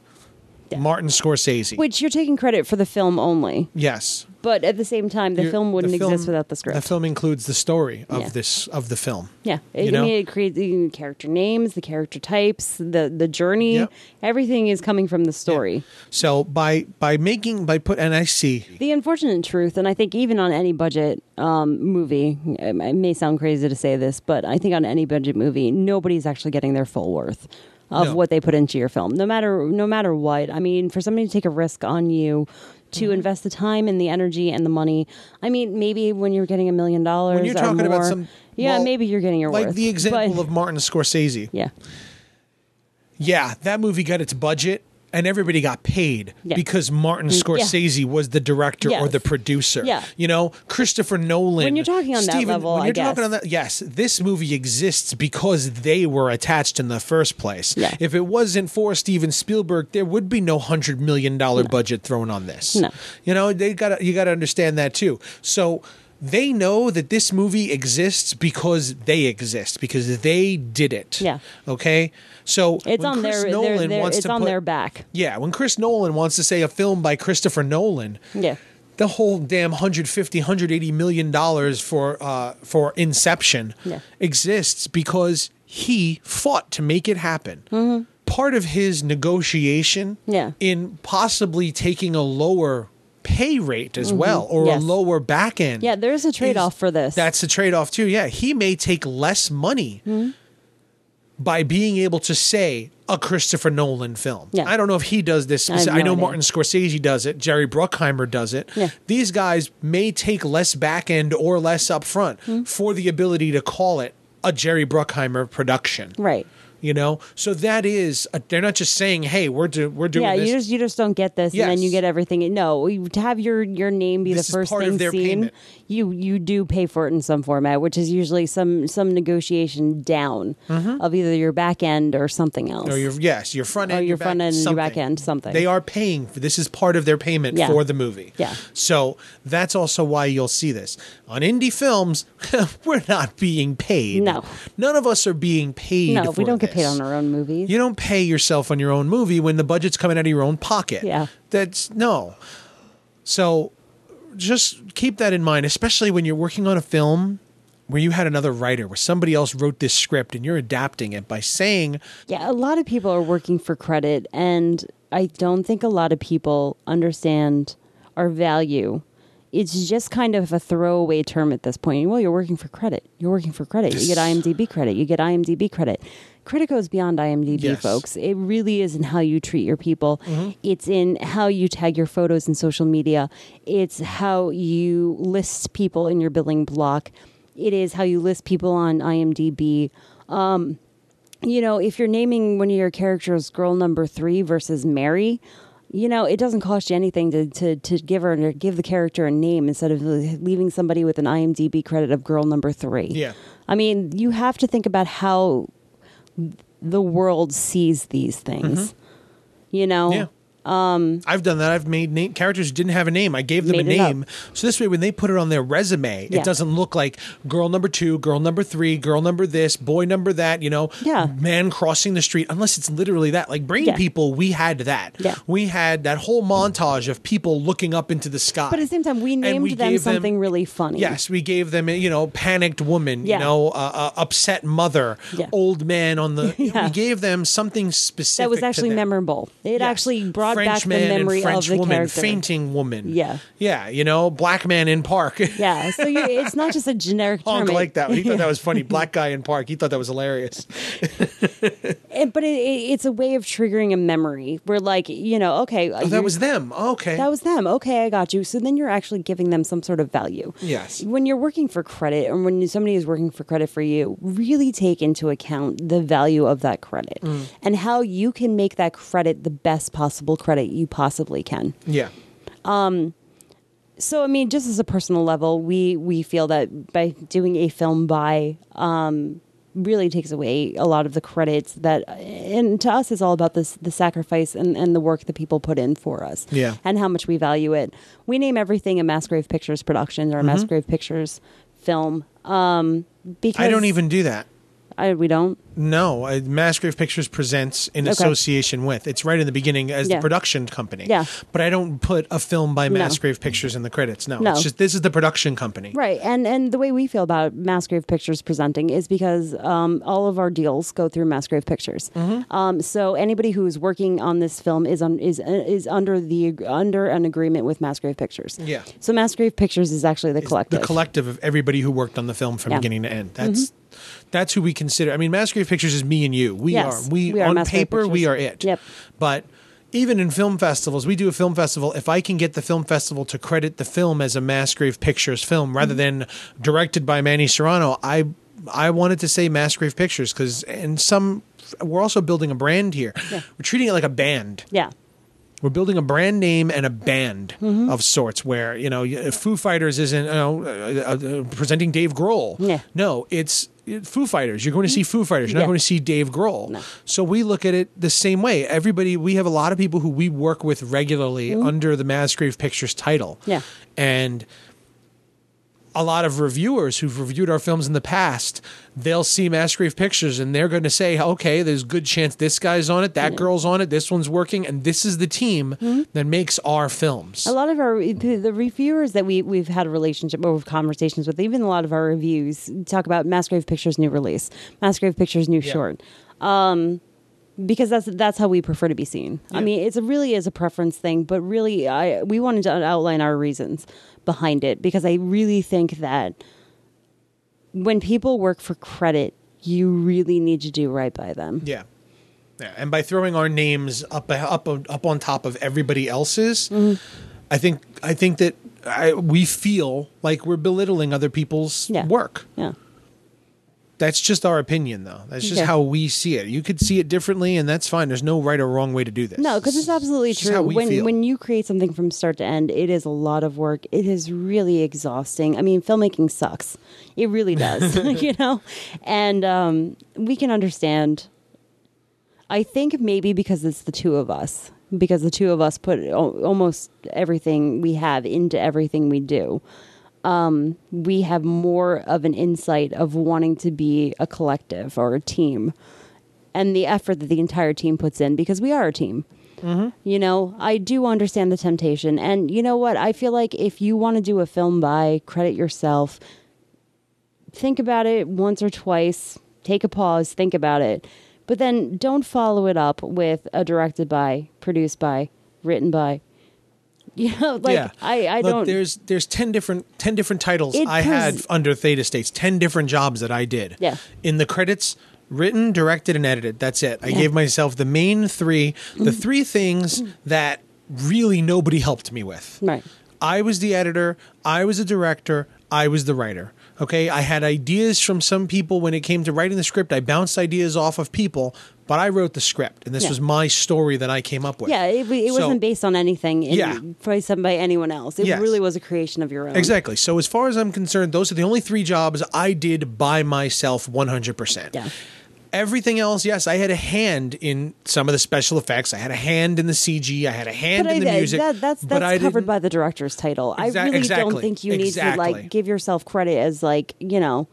Martin Scorsese. which you're taking credit for the film only yes, but at the same time the You're- film wouldn't film- exist without the script The film includes the story of Yeah. this of the film. Yeah, You I know? mean, it creates the character names, the character types, the the journey. Yep. Everything is coming from the story. So by by making by put and I see The unfortunate truth, and I think even on any budget um, movie, it it may sound crazy to say this, but I think on any budget movie, nobody's actually getting their full worth of No. what they put into your film. No matter no matter what. I mean, for somebody to take a risk on you. To Mm-hmm. invest the time and the energy and the money. I mean, maybe when you're getting a million dollars, when you're or talking about more, some yeah, well, maybe you're getting your like worth. the example but- of Martin Scorsese. yeah, Yeah, that movie got its budget and everybody got paid Yeah. Mm, because Martin Scorsese was the director or the producer. Yeah. You know, Christopher Nolan. When you're talking on that level, when you're talking on that, yes, this movie exists because they were attached in the first place. Yeah. If it wasn't for Steven Spielberg, there would be no hundred million dollar budget thrown on this. No. You know, they got to you got to understand that too. So. They know that this movie exists because they exist because they did it. Yeah. Okay. So it's when on Chris their, Nolan their, their wants it's to on put- their back. yeah, when Chris Nolan wants to say a film by Christopher Nolan, Yeah. the whole damn 150 180 million dollars for uh for Inception Yeah. exists because he fought to make it happen. Mm. Part of his negotiation Mm-hmm. Yeah. in possibly taking a lower pay rate as well or Mm-hmm. Yes. a lower back end. Yeah, there's a trade off for this. That's a trade off too. Yeah, he may take less money Mm-hmm. by being able to say a Christopher Nolan film. Yeah. I don't know if he does this. I have I, know idea. Martin Scorsese does it. Jerry Bruckheimer does it. Yeah. These guys may take less back end or less upfront Hmm. for the ability to call it a Jerry Bruckheimer production. Right. You know, so that is a, they're not just saying, "Hey, we're do, we're doing yeah, this." you just you just don't get this, and then you get everything. No, to have your your name be This the first part thing of their seen, payment. You you do pay for it in some format, which is usually some some negotiation down mm-hmm. of either your back end or something else. or your yes, your front oh, Or end, your back- front end and your back end, something. They are paying for this is part of their payment Yeah. for the movie. Yeah. So that's also why you'll see this on indie films. we're not being paid. No. none of us are being paid. no, we don't get paid on our own movies. You don't pay yourself on your own movie when the budget's coming out of your own pocket. Yeah. That's no. So just keep that in mind, especially when you're working on a film where you had another writer, where somebody else wrote this script and you're adapting it by saying, Yeah, a lot of people are working for credit, and I don't think a lot of people understand our value. It's just kind of a throwaway term at this point. Well, you're working for credit. You're working for credit. You get IMDb credit. You get IMDb credit. Credit goes beyond IMDb, Yes. folks. It really is in how you treat your people. Mm-hmm. It's in how you tag your photos in social media. It's how you list people in your billing block. It is how you list people on IMDb um, you know, if you're naming one of your characters girl number three versus Mary, you know, it doesn't cost you anything to, to, to give her or give the character a name instead of leaving somebody with an IMDb credit of girl number three. Yeah. I mean, you have to think about how the world sees these things. You know? Mm-hmm. Yeah. Um, I've done that. I've made name, characters who didn't have a name. I gave them a Made it up. name. So this way, when they put it on their resume, Yeah. it doesn't look like girl number two, girl number three, girl number this, boy number that, you know, Yeah. man crossing the street, unless it's literally that. Like Brain Yeah. People, we had that. Yeah. We had that whole montage of people looking up into the sky. But at the same time, we named we them gave them- something really funny. Yes, we gave them, you know, panicked woman, you know, uh, uh, upset mother, old man on the. Yeah. We gave them something specific That was actually memorable. It Yes. actually brought French back the man and memory French of the woman, character. fainting woman. Yeah. yeah, you know, black man in park. Yeah, so you, it's not just a generic term. Honk It- like that. He thought that was funny. Black guy in park. He thought that was hilarious. It- but it, it, it's a way of triggering a memory. Where like you know, okay, Oh, that was them. Okay. that was them. Okay, I got you. So then you're actually giving them some sort of value. Yes. When you're working for credit, or when somebody is working for credit for you, really take into account the value of that credit Mm. and how you can make that credit the best possible credit you possibly can. yeah. So I mean, just as a personal level, we we feel that by doing a film by um, really takes away a lot of the credits that, and to us, it's all about this the sacrifice and, and the work that people put in for us, Yeah. and how much we value it. We name everything a Massgrave Pictures production or a Massgrave Pictures film. Um, because Mm-hmm. I don't even do that. I, we don't. No, uh, Massgrave Pictures presents in Okay. association with. It's right in the beginning as Yeah. the production company. Yeah. But I don't put a film by No. Massgrave Pictures in the credits. No, No. It's just this is the production company. Right, and and the way we feel about Massgrave Pictures presenting is because um, all of our deals go through Massgrave Pictures. Mm-hmm. Um, so anybody who is working on this film is on is is under the under an agreement with Massgrave Pictures. Yeah. So Massgrave Pictures is actually the It's collective. The collective of everybody who worked on the film from Yeah. Mm-hmm. beginning to end. That's that's who we consider. I mean, Massgrave Pictures is me and you. We Yes, are we, we are on paper we are it. Yep. But even in film festivals, we do a film festival. If I can get the film festival to credit the film as a Massgrave Pictures film rather Mm-hmm. than directed by Manny Serrano, I I wanted to say Massgrave Pictures because in some we're also building a brand here. We're treating it like a band. yeah. We're building a brand name and a band Mm-hmm. of sorts. Where you know, Foo Fighters isn't you know uh, uh, presenting Dave Grohl. Yeah. No, it's it- Foo Fighters. You're going to see Foo Fighters. You're Yeah. not going to see Dave Grohl. No. So we look at it the same way. Everybody, we have a lot of people who we work with regularly under the Massgrave Pictures title. Mm-hmm. Yeah. and a lot of reviewers who've reviewed our films in the past, they'll see Massgrave Pictures and they're going to say, okay, there's a good chance this guy's on it, that girl's on it, this one's working, and this is the team Mm-hmm. that makes our films. A lot of our the reviewers that we we've had a relationship or conversations with, even a lot of our reviews talk about Massgrave Pictures new release, Massgrave Pictures new Yeah. short. Um, because that's that's how we prefer to be seen. I mean, it's a really is a preference thing, but really, I we wanted to outline our reasons behind it because I really think that when people work for credit, you really need to do right by them. Yeah. Yeah, and by throwing our names up up up on top of everybody else's, Mm-hmm. I think I think that I, we feel like we're belittling other people's Yeah. work. Yeah. That's just our opinion, though. That's just Yeah. how we see it. You could see it differently, and that's fine. There's no right or wrong way to do this. No, because it's absolutely It's true. how we when feel. when you create something from start to end, it is a lot of work. It is really exhausting. I mean, filmmaking sucks. It really does. you know, and um, we can understand. I think maybe because it's the two of us, because the two of us put al- almost everything we have into everything we do. Um, we have more of an insight of wanting to be a collective or a team and the effort that the entire team puts in because we are a team. You know, I do understand the temptation. And you know what? I feel like if you want to do a film by, credit yourself, think about it once or twice, take a pause, think about it. But then don't follow it up with a directed by, produced by, written by. You know, like yeah, I, I Look, don't. There's there's ten different ten different titles It I had under Theta States. Ten different jobs that I did. Yeah. In the credits, written, directed, and edited. That's it. I Yeah. gave myself the main three, the mm-hmm. three things that really nobody helped me with. Right. I was the editor. I was a director. I was the writer. Okay, I had ideas from some people when it came to writing the script. I bounced ideas off of people, but I wrote the script, and this Yeah. was my story that I came up with. Yeah, it, it So- wasn't based on anything in, Yeah. probably some by anyone else. It Yes. really was a creation of your own. Exactly. So as far as I'm concerned, those are the only three jobs I did by myself 100%. Yeah. Everything else, yes, I had a hand in some of the special effects. I had a hand in the CG. I had a hand But in I, the music. that, that's but that's covered by the director's title. Exac- I really exactly. don't think you need to like give yourself credit as like you know.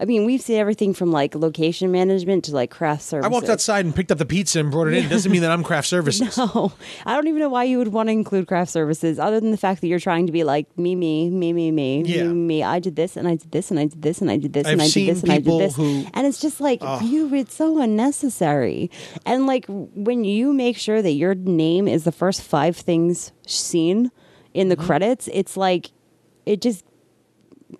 I mean, we've seen everything from like location management to like craft services. I walked outside and picked up the pizza and brought it in. It doesn't mean that I'm craft services. No, I don't even know why you would want to include craft services, other than the fact that you're trying to be like me, me, me, me, me, Yeah. me, me. I did this and I did this and I did this and I did this and I've I did this and I did this, who- and it's just like you. It's so unnecessary. And like when you make sure that your name is the first five things seen in the Mm-hmm. credits, it's like it just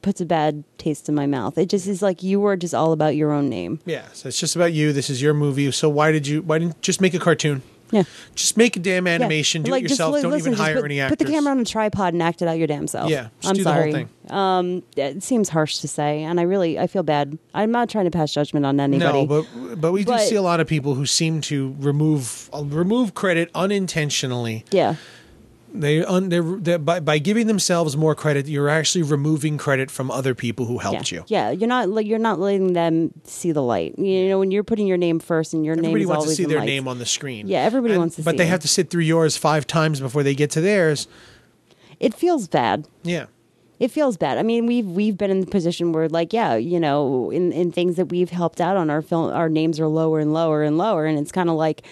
puts a bad taste in my mouth. It just is like you were just all about your own name. Yeah, so it's just about you. This is your movie. So why did you? Why didn't just make a cartoon? Yeah. Just make a damn Yeah. animation. Do Like, it yourself. li- Don't listen, even hire put, any actors. Put the camera on a tripod and act it out your damn self. Yeah, just I'm do the whole sorry. thing. Um, it seems harsh to say, and I really I feel bad. I'm not trying to pass judgment on anybody. No, but but we do see a lot of people who seem to remove uh, remove credit unintentionally. yeah, They un, they're, they by by giving themselves more credit, you're actually removing credit from other people who helped yeah, you. yeah. You're not like you're not letting them see the light. You know, when you're putting your name first and your name Everybody wants to see their lights. name on the screen. Yeah, everybody And- wants to see. But they it. have to sit through yours five times before they get to theirs. It feels bad. Yeah. it feels bad. I mean, we've we've been in the position where, like, yeah, you know, in in things that we've helped out on our film, our names are lower and lower and lower, and it's kind of like.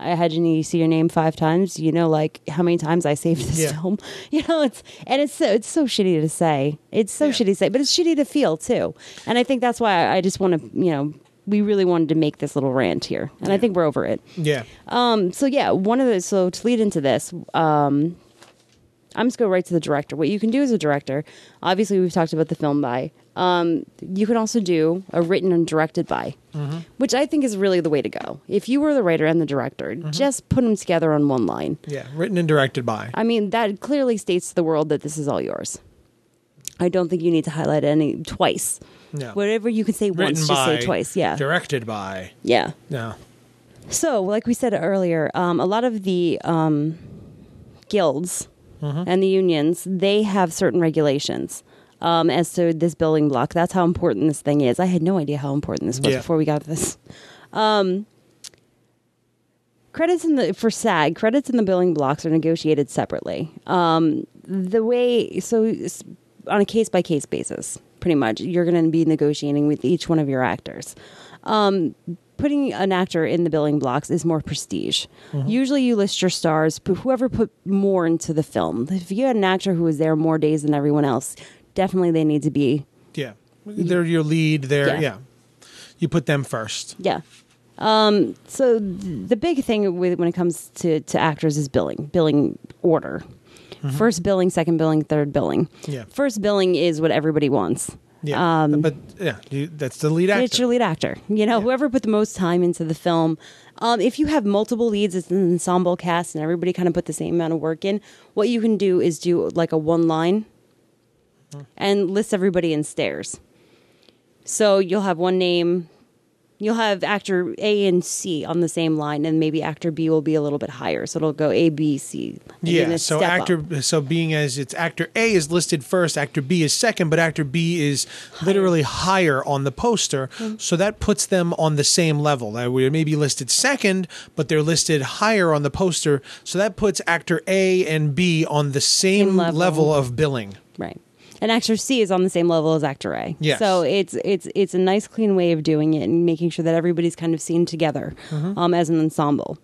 I had you see your name five times. You know, like how many times I saved this Yeah. film. You know, it's and it's so it's so shitty to say. It's so Yeah. shitty to say, but it's shitty to feel too. And I think that's why I, I just want to, you know, we really wanted to make this little rant here, and I think we're over it. Yeah. Um, so yeah, one of the so to lead into this, um, I'm just go right to the director. What you can do as a director, obviously we've talked about the film by. Um, you can also do a written and directed by, which I think is really the way to go. If you were the writer and the director, just put them together on one line. Yeah. Written and directed by. I mean, that clearly states to the world that this is all yours. I don't think you need to highlight any twice. No. Whatever you can say Written once, just say twice. Yeah, Directed by. yeah. No. So, like we said earlier, um, a lot of the um, guilds Mm-hmm. and the unions they have certain regulations um, as to this building block. That's how important this thing is. I had no idea how important this was Yeah. before we got this. Um, credits in the for SAG credits in the building blocks are negotiated separately. Um, the way so on a case by case basis, pretty much you're going to be negotiating with each one of your actors. Um, putting an actor in the billing blocks is more prestige. Usually, you list your stars, but whoever put more into the film. If you had an actor who was there more days than everyone else, definitely they need to be Yeah. They're your lead. They're Yeah. yeah. You put them first. Yeah. Um, so th- the big thing with when it comes to, to actors is billing, billing order. First billing, second billing, third billing. Yeah. First billing is what everybody wants. Yeah, but yeah, you, that's the lead actor. It's your lead actor. You know, whoever put the most time into the film. Um, if you have multiple leads, it's an ensemble cast, and everybody kind of put the same amount of work in. What you can do is do like a one line, and lists everybody in stairs. So you'll have one name. You'll have actor A and C on the same line, and maybe actor B will be a little bit higher. So it'll go A, B, C. Yeah, so actor, up. so being as it's actor A is listed first, actor B is second, but actor B is literally higher on the poster, Mm-hmm. so that puts them on the same level. They were maybe listed second, but they're listed higher on the poster, so that puts actor A and B on the same, Same level. level. of billing. Right. And actor C is on the same level as actor A. Yes. So it's it's it's a nice clean way of doing it and making sure that everybody's kind of seen together Mm-hmm. um, as an ensemble.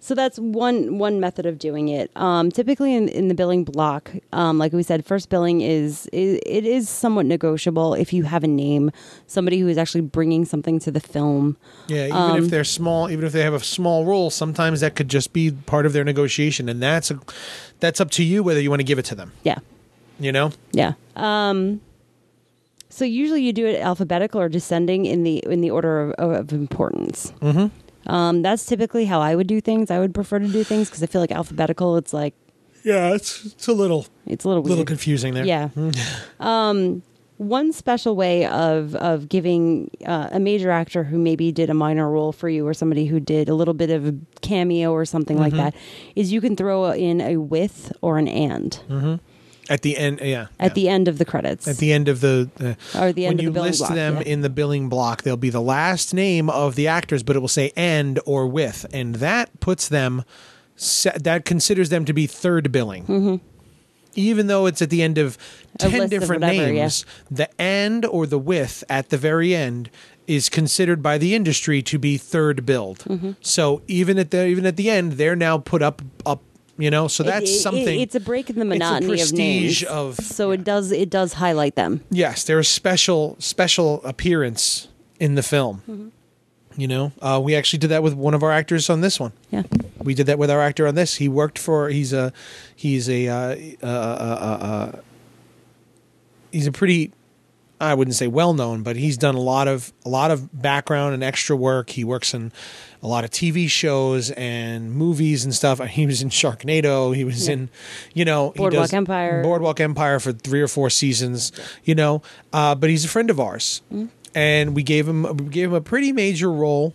So that's one one method of doing it. Um, typically in, in the billing block, um, like we said, first billing is, is it is somewhat negotiable if you have a name, somebody who is actually bringing something to the film. Yeah, even Um, if they're small, even if they have a small role, sometimes that could just be part of their negotiation, and that's a, that's up to you whether you want to give it to them. Yeah. You know, Yeah. Um, so usually you do it alphabetical or descending in the in the order of, of importance. Mm-hmm. Um, that's typically how I would do things. I would prefer to do things because I feel like alphabetical. It's like yeah, it's it's a little it's a little little confusing there. Yeah. um, one special way of of giving uh, a major actor who maybe did a minor role for you, or somebody who did a little bit of a cameo or something like Mm-hmm. that, is you can throw in a with or an and At the end, yeah. at yeah. the end of the credits. at the end of the uh, Or the end when of you the billing list block, them yeah. in the billing block, they'll be the last name of the actors, but it will say "and" or "with," and that puts them that considers them to be third billing. Even though it's at the end of Mm-hmm. A ten list of different whatever, yeah. names, the "and" or the "with" at the very end is considered by the industry to be third billed. Mm-hmm. So even at the even at the end, they're now put up up. You know, so that's it- it- something. it's a break in the it's a monotony of names. of- so it does it does highlight them. Yes, they're a special special appearance in the film. Mm-hmm. You know, uh, we actually did that with one of our actors on this one. Yeah. We did that with our actor on this. He worked for. He's a. He's a. Uh, uh, uh, uh, he's a pretty. I wouldn't say well known, but he's done a lot of a lot of background and extra work. He works in a lot of TV shows and movies and stuff. He was in Sharknado. He was Yeah. in, you know, he Boardwalk Empire. Boardwalk Empire for three or four seasons. You know, uh, but he's a friend of ours, and we gave him we gave him a pretty major role.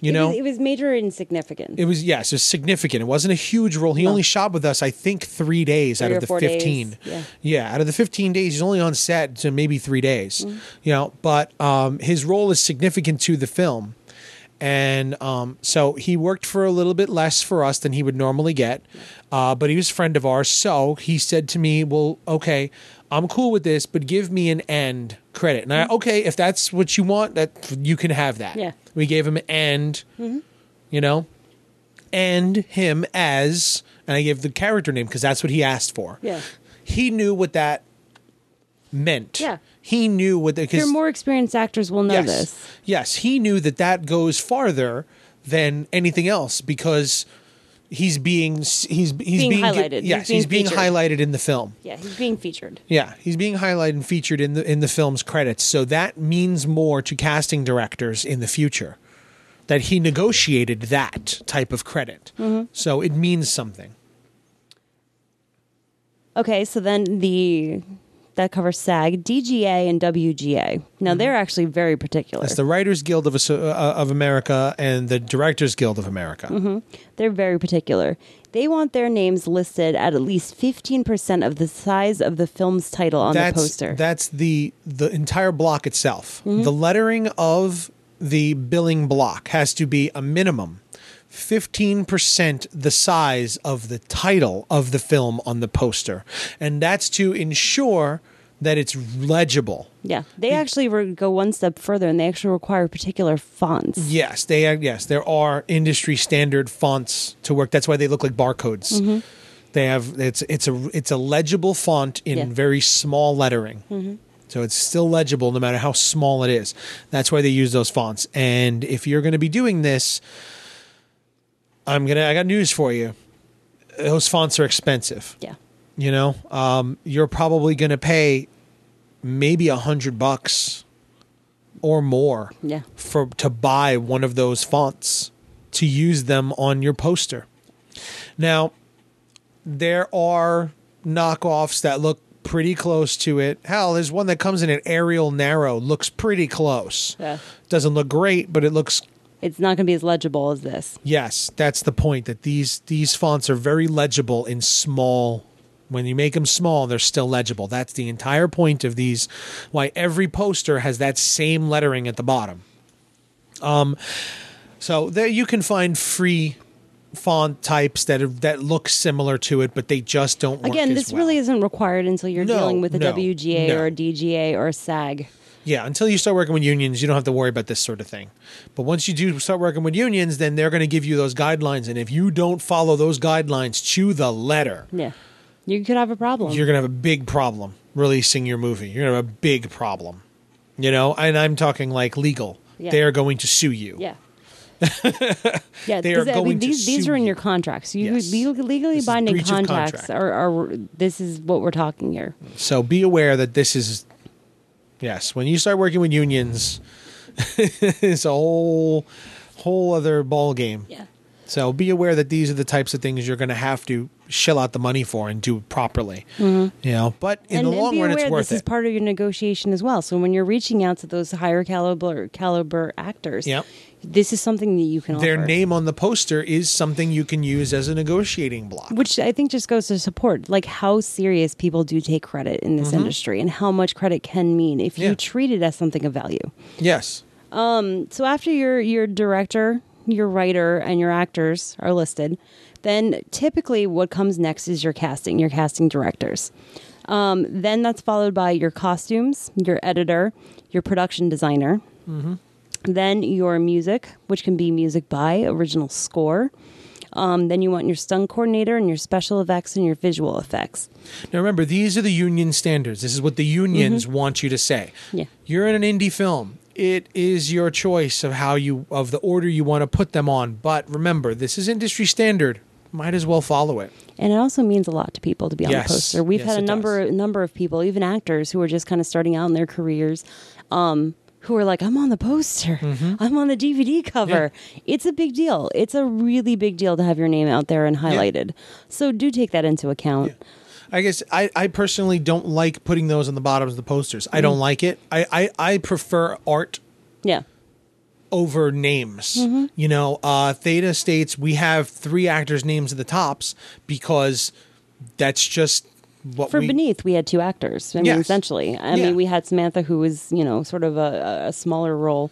You it know, was, it was major and significant. it was yes, it was significant. It wasn't a huge role. He No. only shot with us, I think, three days out of the fifteen. yeah. out of the fifteen days, he's only on set to maybe three days. Mm-hmm. You know, but um, his role is significant to the film, and um, so he worked for a little bit less for us than he would normally get. Uh, but he was a friend of ours, so he said to me, "Well, okay." I'm cool with this, but give me an end credit. And I, okay, if that's what you want, that you can have that. Mm-hmm. Yeah. We gave him an end, you know, and him as, and I gave the character name because that's what he asked for. Yeah. He knew what that meant. Yeah. He knew what the, Your more experienced actors will know yes, this. Yes, he knew that that goes farther than anything else because he's being he's he's being, Being highlighted. He's being he's being highlighted in the film. Yeah, he's being featured. Yeah, he's being highlighted and featured in the in the film's credits. So that means more to casting directors in the future. That he negotiated that type of credit. Mm-hmm. So it means something. Okay, so then the that covers SAG, DGA, and WGA. Now they're actually very particular. Mm-hmm. That's the Writers Guild of uh, of America and the Directors Guild of America. Mm-hmm. They're very particular. They want their names listed at at least fifteen percent of the size of the film's title on that's the poster. that's the the entire block itself. Mm-hmm. The lettering of the billing block has to be a minimum 15% the size of the title of the film on the poster. And that's to ensure that it's legible. yeah, they actually re- go one step further, and they actually require particular fonts. Yes, they are, yes, there are industry standard fonts to work. That's why they look like barcodes. Mm-hmm. They have it's it's a it's a legible font in Yeah. very small lettering. Mm-hmm. So it's still legible no matter how small it is. That's why they use those fonts. And if you're going to be doing this, I'm going to I got news for you. Those fonts are expensive Yeah, you know um, you're probably going to pay maybe a hundred bucks or more Yeah. for to buy one of those fonts to use them on your poster. Now, there are knockoffs that look pretty close to it. Hell, there's one that comes in an Arial Narrow, looks pretty close. Yeah. Doesn't look great, but it looks It's not going to be as legible as this. yes, that's the point that these these fonts are very legible in small when you make them small, they're still legible. That's the entire point of these why every poster has that same lettering at the bottom. Um so there you can find free font types that are, that look similar to it, but they just don't work Again, this well. really isn't required until you're No, dealing with a no, WGA no. or a DGA or a SAG. Yeah, until you start working with unions, you don't have to worry about this sort of thing. But once you do start working with unions, then they're going to give you those guidelines. And if you don't follow those guidelines to the letter, Yeah. You could have a problem. you're going to have a big problem releasing your movie. You're going to have a big problem. You know, and I'm talking like legal. Yeah. They are going to sue you. Yeah. yeah, They are 'cause, I mean, going to these these are in your contracts. You Yes. legally, legally binding contracts contract. are, are this is what we're talking here. So be aware that this is, yes, when you start working with unions, it's a whole, whole other ball game. Yeah. So be aware that these are the types of things you're going to have to shell out the money for and do properly. You know, but in Mm-hmm. and, the long run, it's worth it. this is part of your negotiation as well. So when you're reaching out to those higher caliber caliber actors, Yep. This is something that you can Their offer. name on the poster is something you can use as a negotiating block. which I think just goes to support like how serious people do take credit in this industry and how much credit can mean if Mm-hmm. Yeah. you treat it as something of value. Yes. um, So after your your director, your writer, and your actors are listed, then typically what comes next is your casting, your casting directors. Um, then that's followed by your costumes, your editor, your production designer. Then your music, which can be music by original score. Um, then you want your stunt coordinator and your special effects and your visual effects. Now remember, these are the union standards. This is what the unions want you to say. Yeah. You're in an indie film. It is your choice of how you of the order you want to put them on. But remember, this is industry standard. Might as well follow it. And it also means a lot to people to be on Yes. the poster. We've Yes, had a number does. number of people, even actors, who are just kind of starting out in their careers, um, who are like, "I'm on the poster. Mm-hmm. I'm on the DVD cover." It's a big deal. It's a really big deal to have your name out there and highlighted. So do take that into account. I guess I, I personally don't like putting those on the bottoms of the posters. I don't like it. I, I, I prefer art Yeah. over names. Mm-hmm. You know, uh, Theta States we have three actors' names at the tops because that's just what For we. Beneath, we had two actors. I mean, essentially. I Yeah. mean, we had Samantha, who was, you know, sort of a, a smaller role.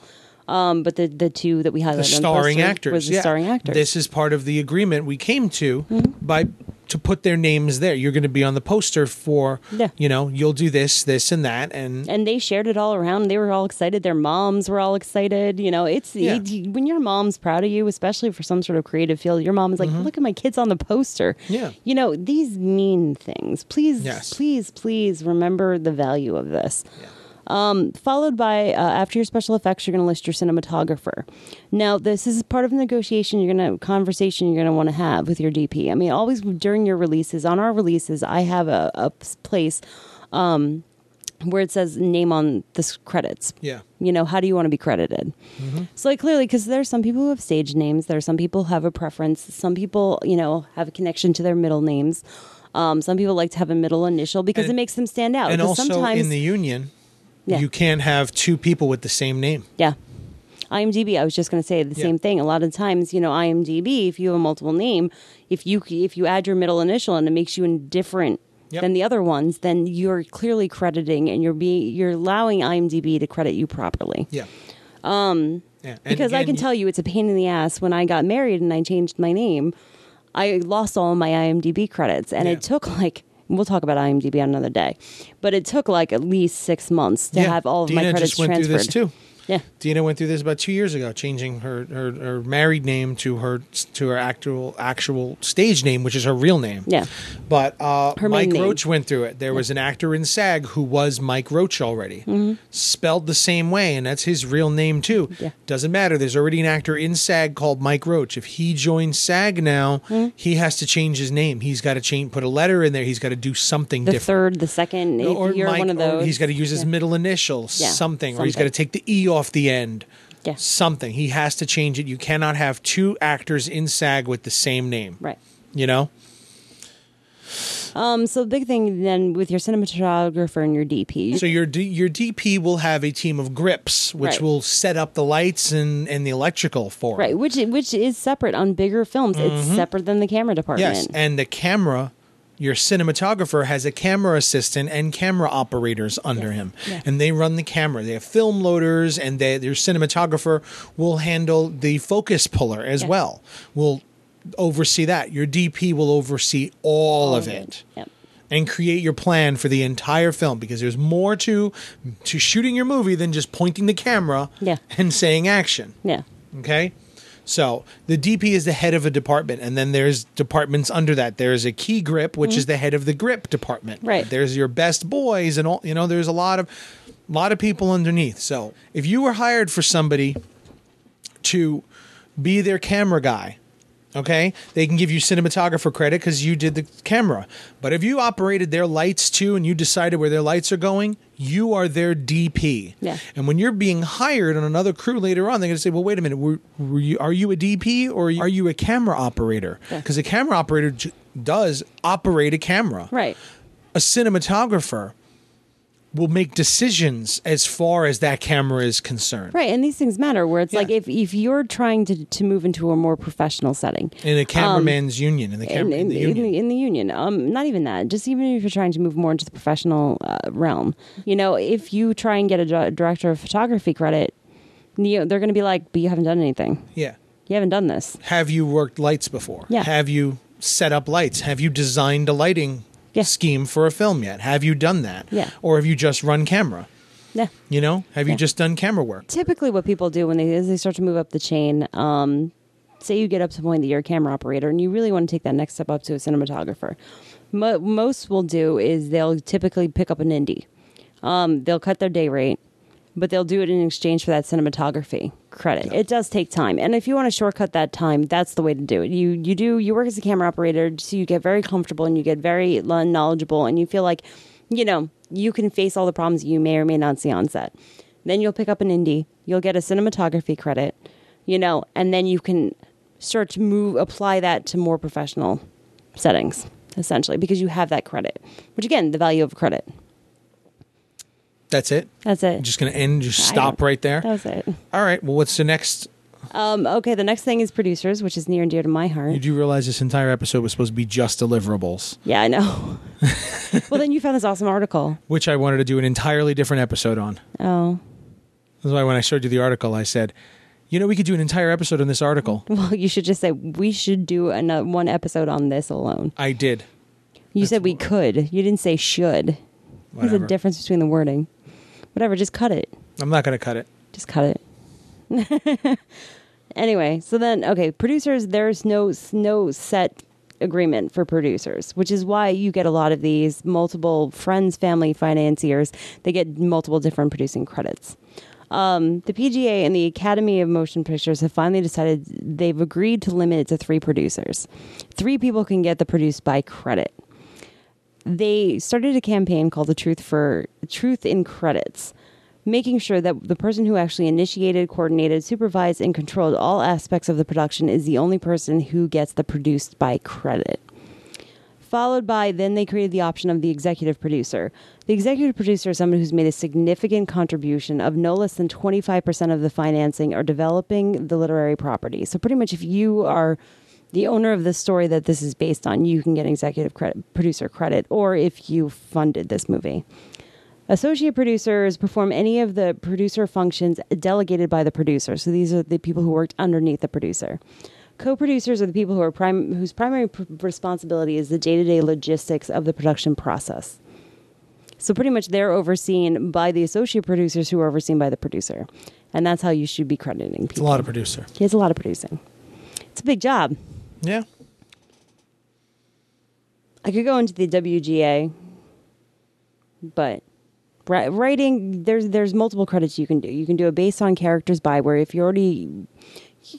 Um, but the, the two that we highlighted the on starring actors. was the yeah. starring actors. Mm-hmm. This is part of the agreement we came to by to put their names there. You're going to be on the poster for, Yeah. you know, you'll do this, this, and that, and and they shared it all around. They were all excited. Their moms were all excited. You know, it's Yeah. it- when your mom's proud of you, especially for some sort of creative field. Your mom is like, "Look at my kids on the poster." Mm-hmm. Yeah. you know these mean things. Please, Yes. please, please remember the value of this. Um, followed by uh, after your special effects, you're going to list your cinematographer. Now, this is part of the negotiation. You're going to conversation you're going to want to have with your DP. I mean, always during your releases, on our releases, I have a, a place um, where it says name on the credits. yeah. You know, how do you want to be credited? So, like, clearly, because there are some people who have stage names, there are some people who have a preference. Some people, you know, have a connection to their middle names. Um, some people like to have a middle initial because And- it makes them stand out. And also sometimes, in the union, Yeah. you can't have two people with the same name. yeah. IMDb, I was just going to say the Yeah. same thing. A lot of times, you know, IMDb, if you have a multiple name, if you if you add your middle initial and it makes you indifferent Yep. than the other ones, then you're clearly crediting and you're being you're allowing IMDb to credit you properly. Yeah. Um. Yeah. Because I can tell you it's a pain in the ass when I got married and I changed my name. I lost all my IMDb credits, and Yeah. it took like we'll talk about IMDb on another day, but it took like at least six months to yeah, have all of Dina my credits just went transferred. through this too. Yeah. Dina went through this about two years ago, changing her, her, her married name to her to her actual actual stage name, which is her real name. Yeah. But uh, Mike name. Roach went through it. There was an actor in SAG who was Mike Roach already, spelled the same way, and that's his real name too. Mm-hmm. Yeah. Doesn't matter. There's already an actor in SAG called Mike Roach. If he joins SAG now, Mm-hmm. he has to change his name. He's got to change, put a letter in there. He's got to do something The different. third, the second, if or you're Mike- one of or those. he's got to use his Yeah. middle initial, Yeah, something, or he's got to take the e off the end. Yeah. Something. He has to change it. You cannot have two actors in SAG with the same name. Right. You know? Um, so the big thing then with your cinematographer and your DP. So your D, your DP will have a team of grips, which Right. will set up the lights and, and the electrical for it. Right, which which is separate on bigger films. It's separate than the camera department. Mm-hmm. Yes, and the camera, your cinematographer has a camera assistant and camera operators under him, Yeah. and they run the camera. They have film loaders, and they, your cinematographer will handle the focus puller as Yeah. well. Will oversee that. Your DP will oversee all, of it. Yep. And create your plan for the entire film because there's more to to shooting your movie than just pointing the camera Yeah. and saying action. Yeah. Okay. So the DP is the head of a department, and then there's departments under that. There's a key grip, which is mm-hmm. the head of the grip department. Right. There's your best boys, and all you know. There's a lot of, a lot of people underneath. So if you were hired for somebody to be their camera guy, okay, they can give you cinematographer credit because you did the camera. But if you operated their lights too, and you decided where their lights are going, you are their DP. Yeah. And when you're being hired on another crew later on, they're going to say, "Well, wait a minute. Were, were you, are you a DP or are you a camera operator? Yeah. Because a camera operator j- does operate a camera. Right. A cinematographer will make decisions as far as that camera is concerned. Right, and these things matter. Where it's Yeah. like if if you're trying to to move into a more professional setting, In a cameraman's union, in the in, camera, in, in, the in, union. the, in the union, um, not even that. Just even if you're trying to move more into the professional uh, realm, you know, if you try and get a director of photography credit, you know, they're going to be like, "But you haven't done anything. yeah. You haven't done this." Have you worked lights before? Yeah. Have you set up lights? Have you designed a lighting Yeah. scheme for a film yet? Have you done that? Yeah. Or have you just run camera? Yeah. You know, have you just done camera work? typically what people do when they as they start to move up the chain um, say you get up to the point that you're a camera operator and you really want to take that next step up to a cinematographer Mo- most will do is they'll typically pick up an indie um, they'll cut their day rate but they'll do it in exchange for that cinematography credit. It does take time and if you want to shortcut that time that's the way to do it. You you do you work as a camera operator so you get very comfortable and you get very knowledgeable and you feel like you know you can face all the problems you may or may not see on set. Then you'll pick up an indie you'll get a cinematography credit you know and then you can start to move apply that to more professional settings essentially because you have that credit which again the value of credit That's it. that's it Just going to end, just I stop right there. that was it All right. Well, what's the next? um, okay the next thing is producers which is near and dear to my heart Did You do realize this entire episode was supposed to be just deliverables, yeah i know well then you found this awesome article which I wanted to do an entirely different episode on. oh That's why when I showed you the article, I said, you know, we could do an entire episode on this article. well you should just say we should do another one episode on this alone I did. you said we could you didn't say should there's a difference between the wording whatever just cut it I'm not going to cut it. just cut it. anyway, so then okay, producers there's no no set agreement for producers, which is why you get a lot of these multiple friends, family financiers. They get multiple different producing credits. Um, the PGA and the Academy of Motion Pictures have finally decided they've agreed to limit it to three producers. Three people can get the produced by credit they started a campaign called the Truth for Truth in Credits, making sure that the person who actually initiated, coordinated, supervised, and controlled all aspects of the production is the only person who gets the produced by credit. Followed by, then they created the option of the executive producer. The executive producer is someone who's made a significant contribution of no less than 25% of the financing or developing the literary property. So, pretty much, if you are the owner of the story that this is based on, you can get executive credit, producer credit, or if you funded this movie. Associate producers perform any of the producer functions delegated by the producer. So these are the people who worked underneath the producer. Co-producers are the people who are prim- whose primary pr- responsibility is the day-to-day logistics of the production process. So pretty much they're overseen by the associate producers who are overseen by the producer. And that's how you should be crediting people. It's a lot of producer. He has a lot of producing. It's a big job. Yeah. I could go into the WGA, but writing there's there's multiple credits you can do. You can do a based on characters by where if you're already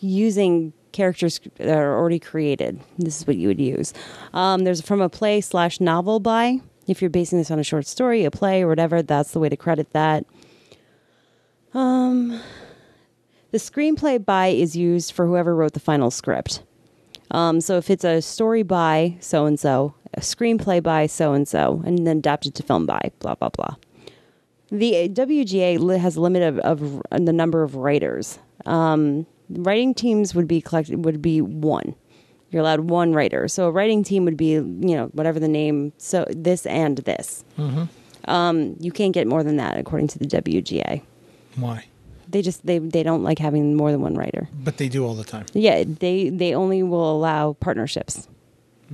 using characters that are already created, this is what you would use. Um, there's from a play slash novel by. If you're basing this on a short story, a play, or whatever, that's the way to credit that. Um, the screenplay by is used for whoever wrote the final script. Um, so if it's a story by so and so, a screenplay by so and so, and then adapted to film by blah blah blah. The WGA has a limit of, of the number of writers. Um, writing teams would be collected would be one. You're allowed one writer. So a writing team would be you know whatever the name. So this and this. Um, you can't get more than that according to the WGA. Why? They just they they don't like having more than one writer. But they do all the time. Yeah, they they only will allow partnerships.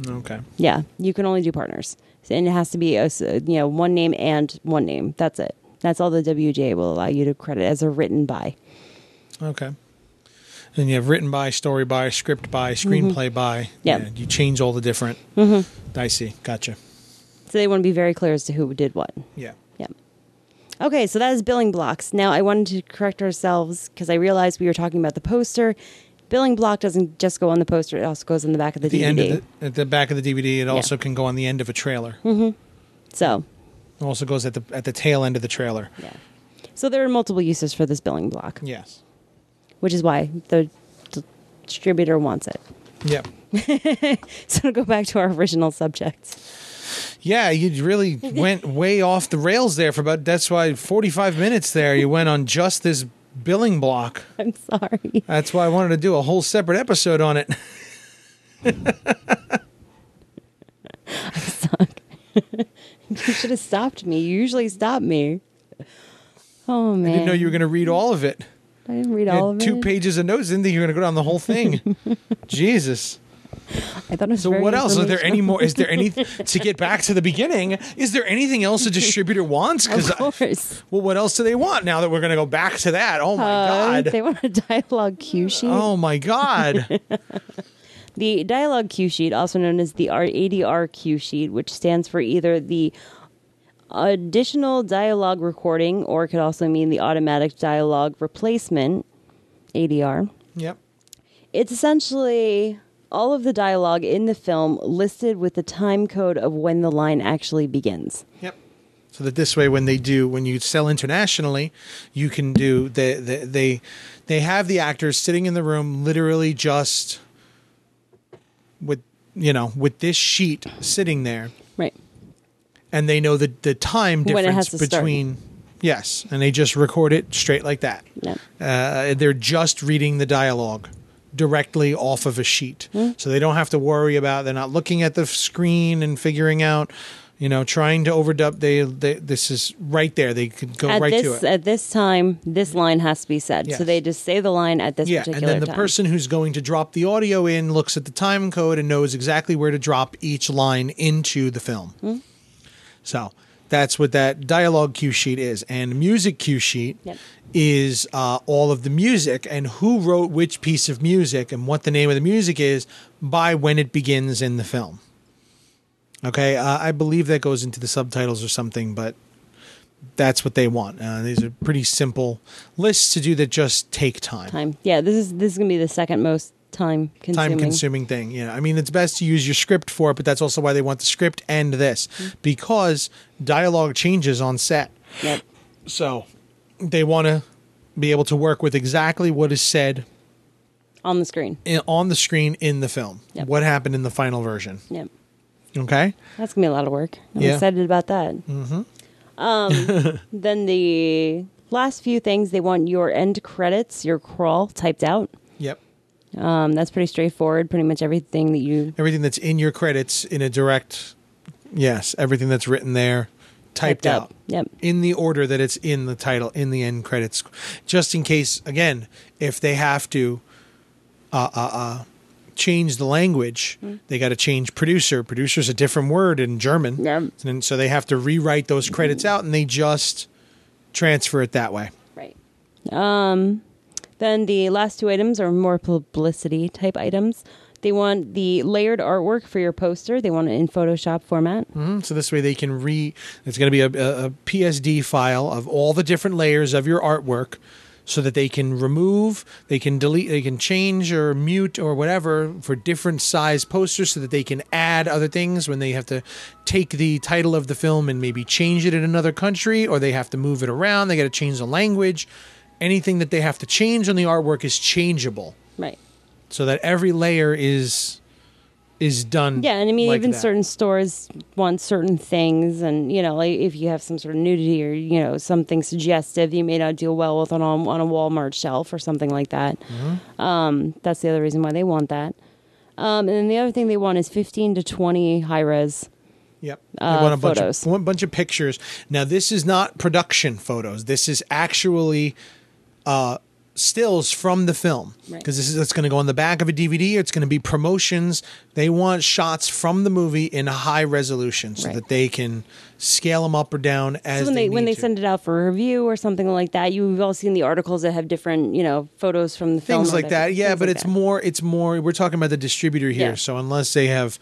Okay. Yeah, you can only do partners, and it has to be a you know one name and one name. That's it. That's all the WGA will allow you to credit as a written by. Okay. And you have written by, story by, script by, screenplay by. Mm-hmm. Yeah. You change all the different. Mm-hmm. I see. Gotcha. So they want to be very clear as to who did what. Yeah. Yeah. Okay, so that is billing blocks. Now I wanted to correct ourselves because I realized we were talking about the poster. Billing block doesn't just go on the poster; it also goes on the back of the, the DVD. end of the, at the back of the DVD, it also can go on the end of a trailer. Mm-hmm. So It also goes at the at the tail end of the trailer. yeah, so there are multiple uses for this billing block, Yes. which is why the d- distributor wants it. Yep. So to go back to our original subject. Yeah, you really went way off the rails there for about that's why 45 minutes there you went on just this billing block. I'm sorry. That's why I wanted to do a whole separate episode on it. I suck. you should have stopped me. You usually stop me. Oh man. I didn't know you were going to read all of it. I didn't read all of two it. pages of notes, didn't think you were going to go down the whole thing. Jesus. I thought it was So what else? Is there any more? Is there any to get back to the beginning? Is there anything else a distributor wants? Of I- well, what else do they want now that we're going to go back to that? Oh my Uh, god! They want a dialogue cue sheet. Oh my god! The dialogue cue sheet, also known as the ADR cue sheet, which stands for either the additional dialogue recording or it could also mean the automatic dialogue replacement, ADR. yep. It's essentially all of the dialogue in the film listed with the time code of when the line actually begins. Yep. So that this way, when they do, when you sell internationally, you can do the, the they they have the actors sitting in the room, literally just with you know with this sheet sitting there, Right. and they know the the time difference to start. between. Yes, and they just record it straight like that. Yep. Uh, they're just reading the dialogue directly off of a sheet, so they don't have to worry about. They're not looking at the screen and figuring out, you know, trying to overdub. They, they this is right there. They could go At right this to it. at this time, this line has to be said. Yes. So they just say the line at this yeah, and then the time. person who's going to drop the audio in looks at the time code and knows exactly where to drop each line into the film. Hmm. So that's what that dialogue cue sheet is, and music cue sheet Yep. is uh, all of the music and who wrote which piece of music and what the name of the music is by when it begins in the film. Okay, uh, I believe that goes into the subtitles or something, but that's what they want. Uh, these are pretty simple lists to do that just take time. time. Yeah, this is this is gonna be the second most time consuming. Time consuming thing. Yeah. I mean, it's best to use your script for it, but that's also why they want the script and this because dialogue changes on set. Yep. So they want to be able to work with exactly what is said On the screen. in, on the screen in the film. Yep. What happened in the final version. Yep. Okay. That's gonna be a lot of work. I'm Yeah. excited about that. Mm-hmm. Um, then the last few things they want your end credits, your crawl typed out. Um, that's pretty straightforward. Pretty much everything that you Everything that's in your credits in a direct, yes, everything that's written there, typed, typed out. Yep. in the order that it's in the title in the end credits just in case again if they have to uh, uh, uh, change the language, they got to change producer. Producer's a different word in German. Yeah. And so they have to rewrite those credits out and they just transfer it that way. Right. Um, then the last two items are more publicity type items. They want the layered artwork for your poster. They want it in Photoshop format. Mhm. So this way they can re. It's going to be a, a, a PSD file of all the different layers of your artwork, so that they can remove, they can delete, they can change or mute or whatever for different size posters, so that they can add other things when they have to take the title of the film and maybe change it in another country, or they have to move it around. They got to change the language. Anything that they have to change on the artwork is changeable, Right. so that every layer is is done. Yeah, and I mean, like even that. certain stores want certain things, and you know, like if you have some sort of nudity or you know something suggestive, you may not deal well with on a, on a Walmart shelf or something like that. Mm-hmm. Um, that's the other reason why they want that. Um, and then the other thing they want is fifteen to twenty high res. Yep. They uh, want a bunch of want a bunch of pictures. Now this is not production photos. This is actually uh stills from the film Right. because this is it's going to go on the back of a DVD. It's going to be promotions. They want shots from the movie in high resolution so Right. that they can scale them up or down as So when they, when they to. send it out for review or something like that, you've all seen the articles that have different you know photos from the film. things like that. things Yeah, but like it's that. more. It's more. We're talking about the distributor here. Yeah. So unless they have,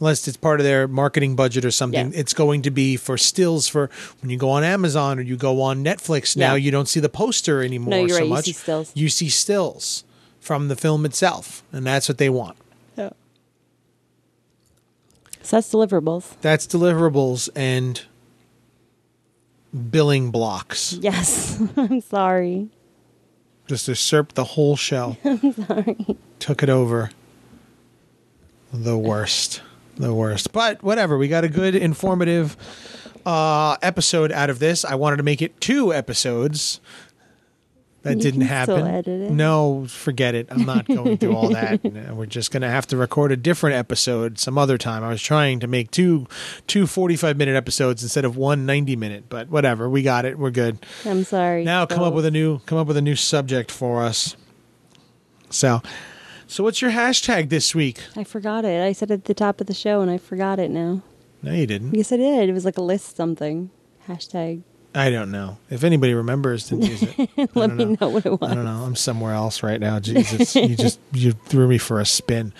unless it's part of their marketing budget or something, Yeah. it's going to be for stills for when you go on Amazon or you go on Netflix. Now Yeah. you don't see the poster anymore No, so right, you much. see stills. You see stills from the film itself, and that's what they want. So that's deliverables. That's deliverables and billing blocks. Yes, I'm sorry. Just usurped the whole show. Took it over. The worst. The worst. But whatever. We got a good, informative uh, episode out of this. I wanted to make it two episodes. That You didn't happen. still edit it. No, forget it. I'm not going through all that. We're just going to have to record a different episode some other time. I was trying to make two two 45 minute episodes instead of one 90 minute, but whatever. We got it. We're good I'm sorry. now come up with a new come up with a new subject for us so so what's your hashtag this week I forgot it. I said it at the top of the show, and I forgot it now. no you didn't Yes, I did. It was like a list something. Hashtag. i don't know if anybody remembers to use it Let me know. know what it was. i don't know i'm somewhere else right now jesus you just you threw me for a spin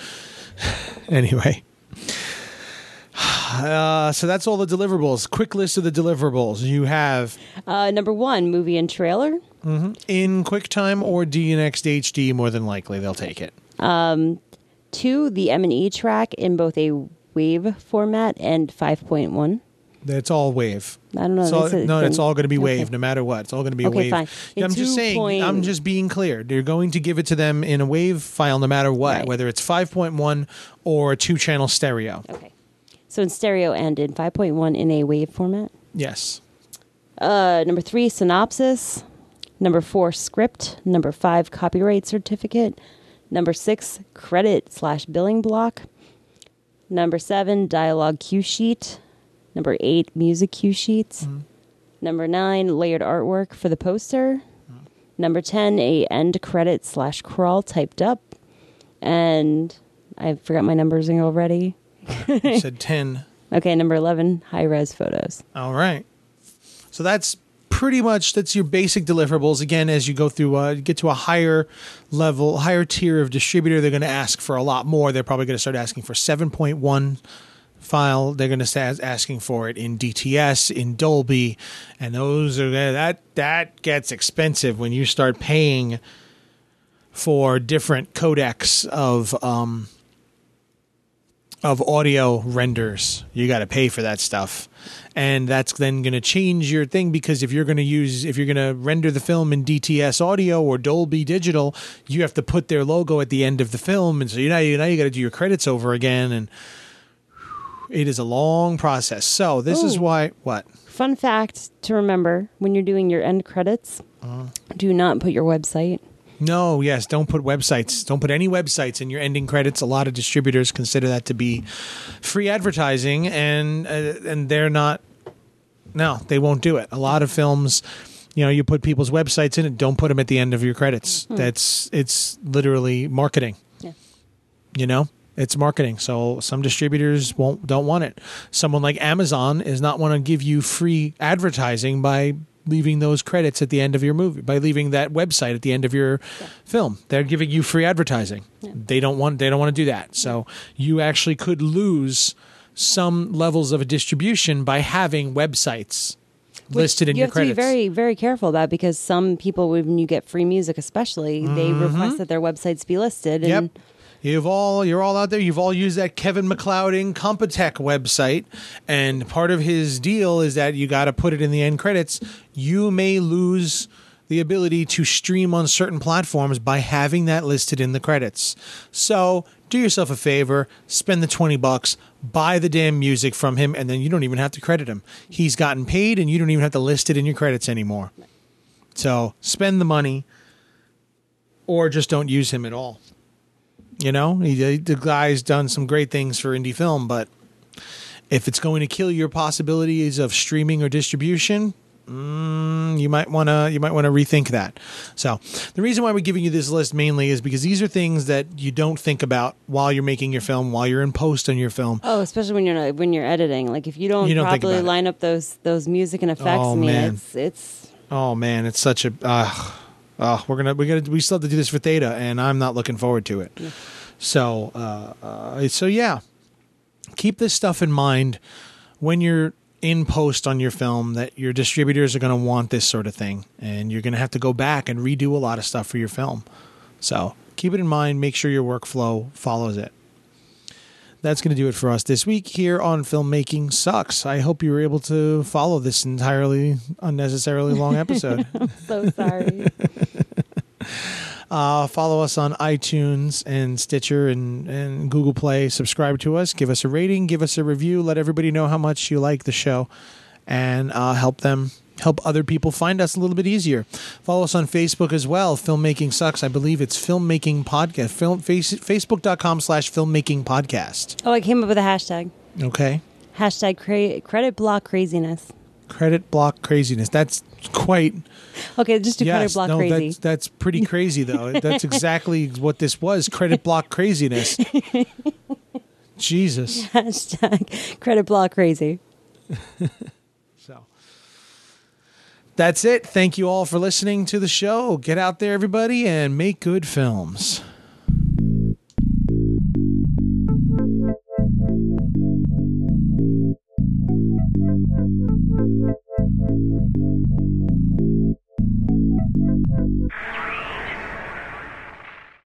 anyway uh, so that's all the deliverables quick list of the deliverables you have Uh, number one, movie and trailer. in QuickTime or DNxHD. More than likely, they'll take it. Two, the M and E track in both a wave format and 5.1. It's all wave. I don't know. It's all, no, it's all going to be Okay. wave, no matter what. It's all going to be Okay, wave. fine. Yeah, I'm just saying. 2. I'm just being clear. They're going to give it to them in a wave file, no matter what, Right. whether it's 5.1 or a two-channel stereo. Okay. So in stereo and in 5.1 in a wave format. Yes. Uh, number three, synopsis. Number four, script. Number five, copyright certificate. Number six, credit slash billing block. Number seven, dialogue cue sheet. Number eight, music cue sheets. Mm-hmm. Number nine, layered artwork for the poster. Mm-hmm. Number 10, a end credit slash crawl typed up. And I forgot my numbers already. You said 10. Okay, number 11, high res photos. All right. So that's pretty much that's your basic deliverables. Again, as you go through, uh, get to a higher level, higher tier of distributor, they're going to ask for a lot more. They're probably going to start asking for 7.1 file. They're going to start asking for it in DTS, in Dolby, and those are that that gets expensive when you start paying for different codecs of um, of audio renders. You got to pay for that stuff. And that's then going to change your thing because if you're going to use, if you're going to render the film in DTS audio or Dolby Digital, you have to put their logo at the end of the film. And so you know, you, now you got to do your credits over again. And it is a long process. So this is why, what? Fun fact to remember when you're doing your end credits, Uh-huh. do not put your website. No, yes, don't put websites. Don't put any websites in your ending credits. A lot of distributors consider that to be free advertising, and uh, and they're not. No, they won't do it. A lot of films, you know, you put people's websites in it. Don't put them at the end of your credits. That's it's literally marketing. Yeah. You know, it's marketing. So some distributors won't don't want it. Someone like Amazon is not want to give you free advertising by leaving those credits at the end of your movie by leaving that website at the end of your yeah. film they're giving you free advertising yeah. they don't want they don't want to do that so you actually could lose some levels of a distribution by having websites Which listed in you your have credits. to be very very careful about because some people when you get free music especially mm-hmm. they request that their websites be listed and yep. You've all you're all out there. You've all used that Kevin MacLeod Incompetech website, and part of his deal is that you got to put it in the end credits. You may lose the ability to stream on certain platforms by having that listed in the credits. So do yourself a favor, spend the 20 bucks, buy the damn music from him, and then you don't even have to credit him. He's gotten paid, and you don't even have to list it in your credits anymore. So spend the money, or just don't use him at all. You know, he, the guy's done some great things for indie film, but if it's going to kill your possibilities of streaming or distribution, mm, you might want to you might want to rethink that. So, the reason why we're giving you this list mainly is because these are things that you don't think about while you're making your film, while you're in post on your film. Oh, especially when you're not, when you're editing. Like if you don't, you don't properly line up those those music and effects, oh, I mean, man. it's it's. Oh man, it's such a. Uh, oh, we're gonna we gonna we still have to do this for Theta, and I'm not looking forward to it. Yeah. So, uh, uh, so yeah, keep this stuff in mind when you're in post on your film that your distributors are going to want this sort of thing, and you're going to have to go back and redo a lot of stuff for your film. So keep it in mind. Make sure your workflow follows it that's going to do it for us this week here on Filmmaking Sucks. I hope you were able to follow this entirely unnecessarily long episode. I'm so sorry. uh, follow us on iTunes and Stitcher and, and Google Play. Subscribe to us. Give us a rating. Give us a review. Let everybody know how much you like the show and uh, help them help other people find us a little bit easier. Follow us on Facebook as well. Filmmaking sucks. I believe it's filmmaking podcast. Film face, Facebook.com slash filmmaking podcast. Oh, I came up with a hashtag. Okay. Hashtag cra- credit block craziness. Credit block craziness. That's quite. Okay, just do yes, credit block no, crazy. That's, that's pretty crazy, though. that's exactly what this was credit block craziness. Jesus. Hashtag credit block crazy. That's it. Thank you all for listening to the show. Get out there, everybody, and make good films.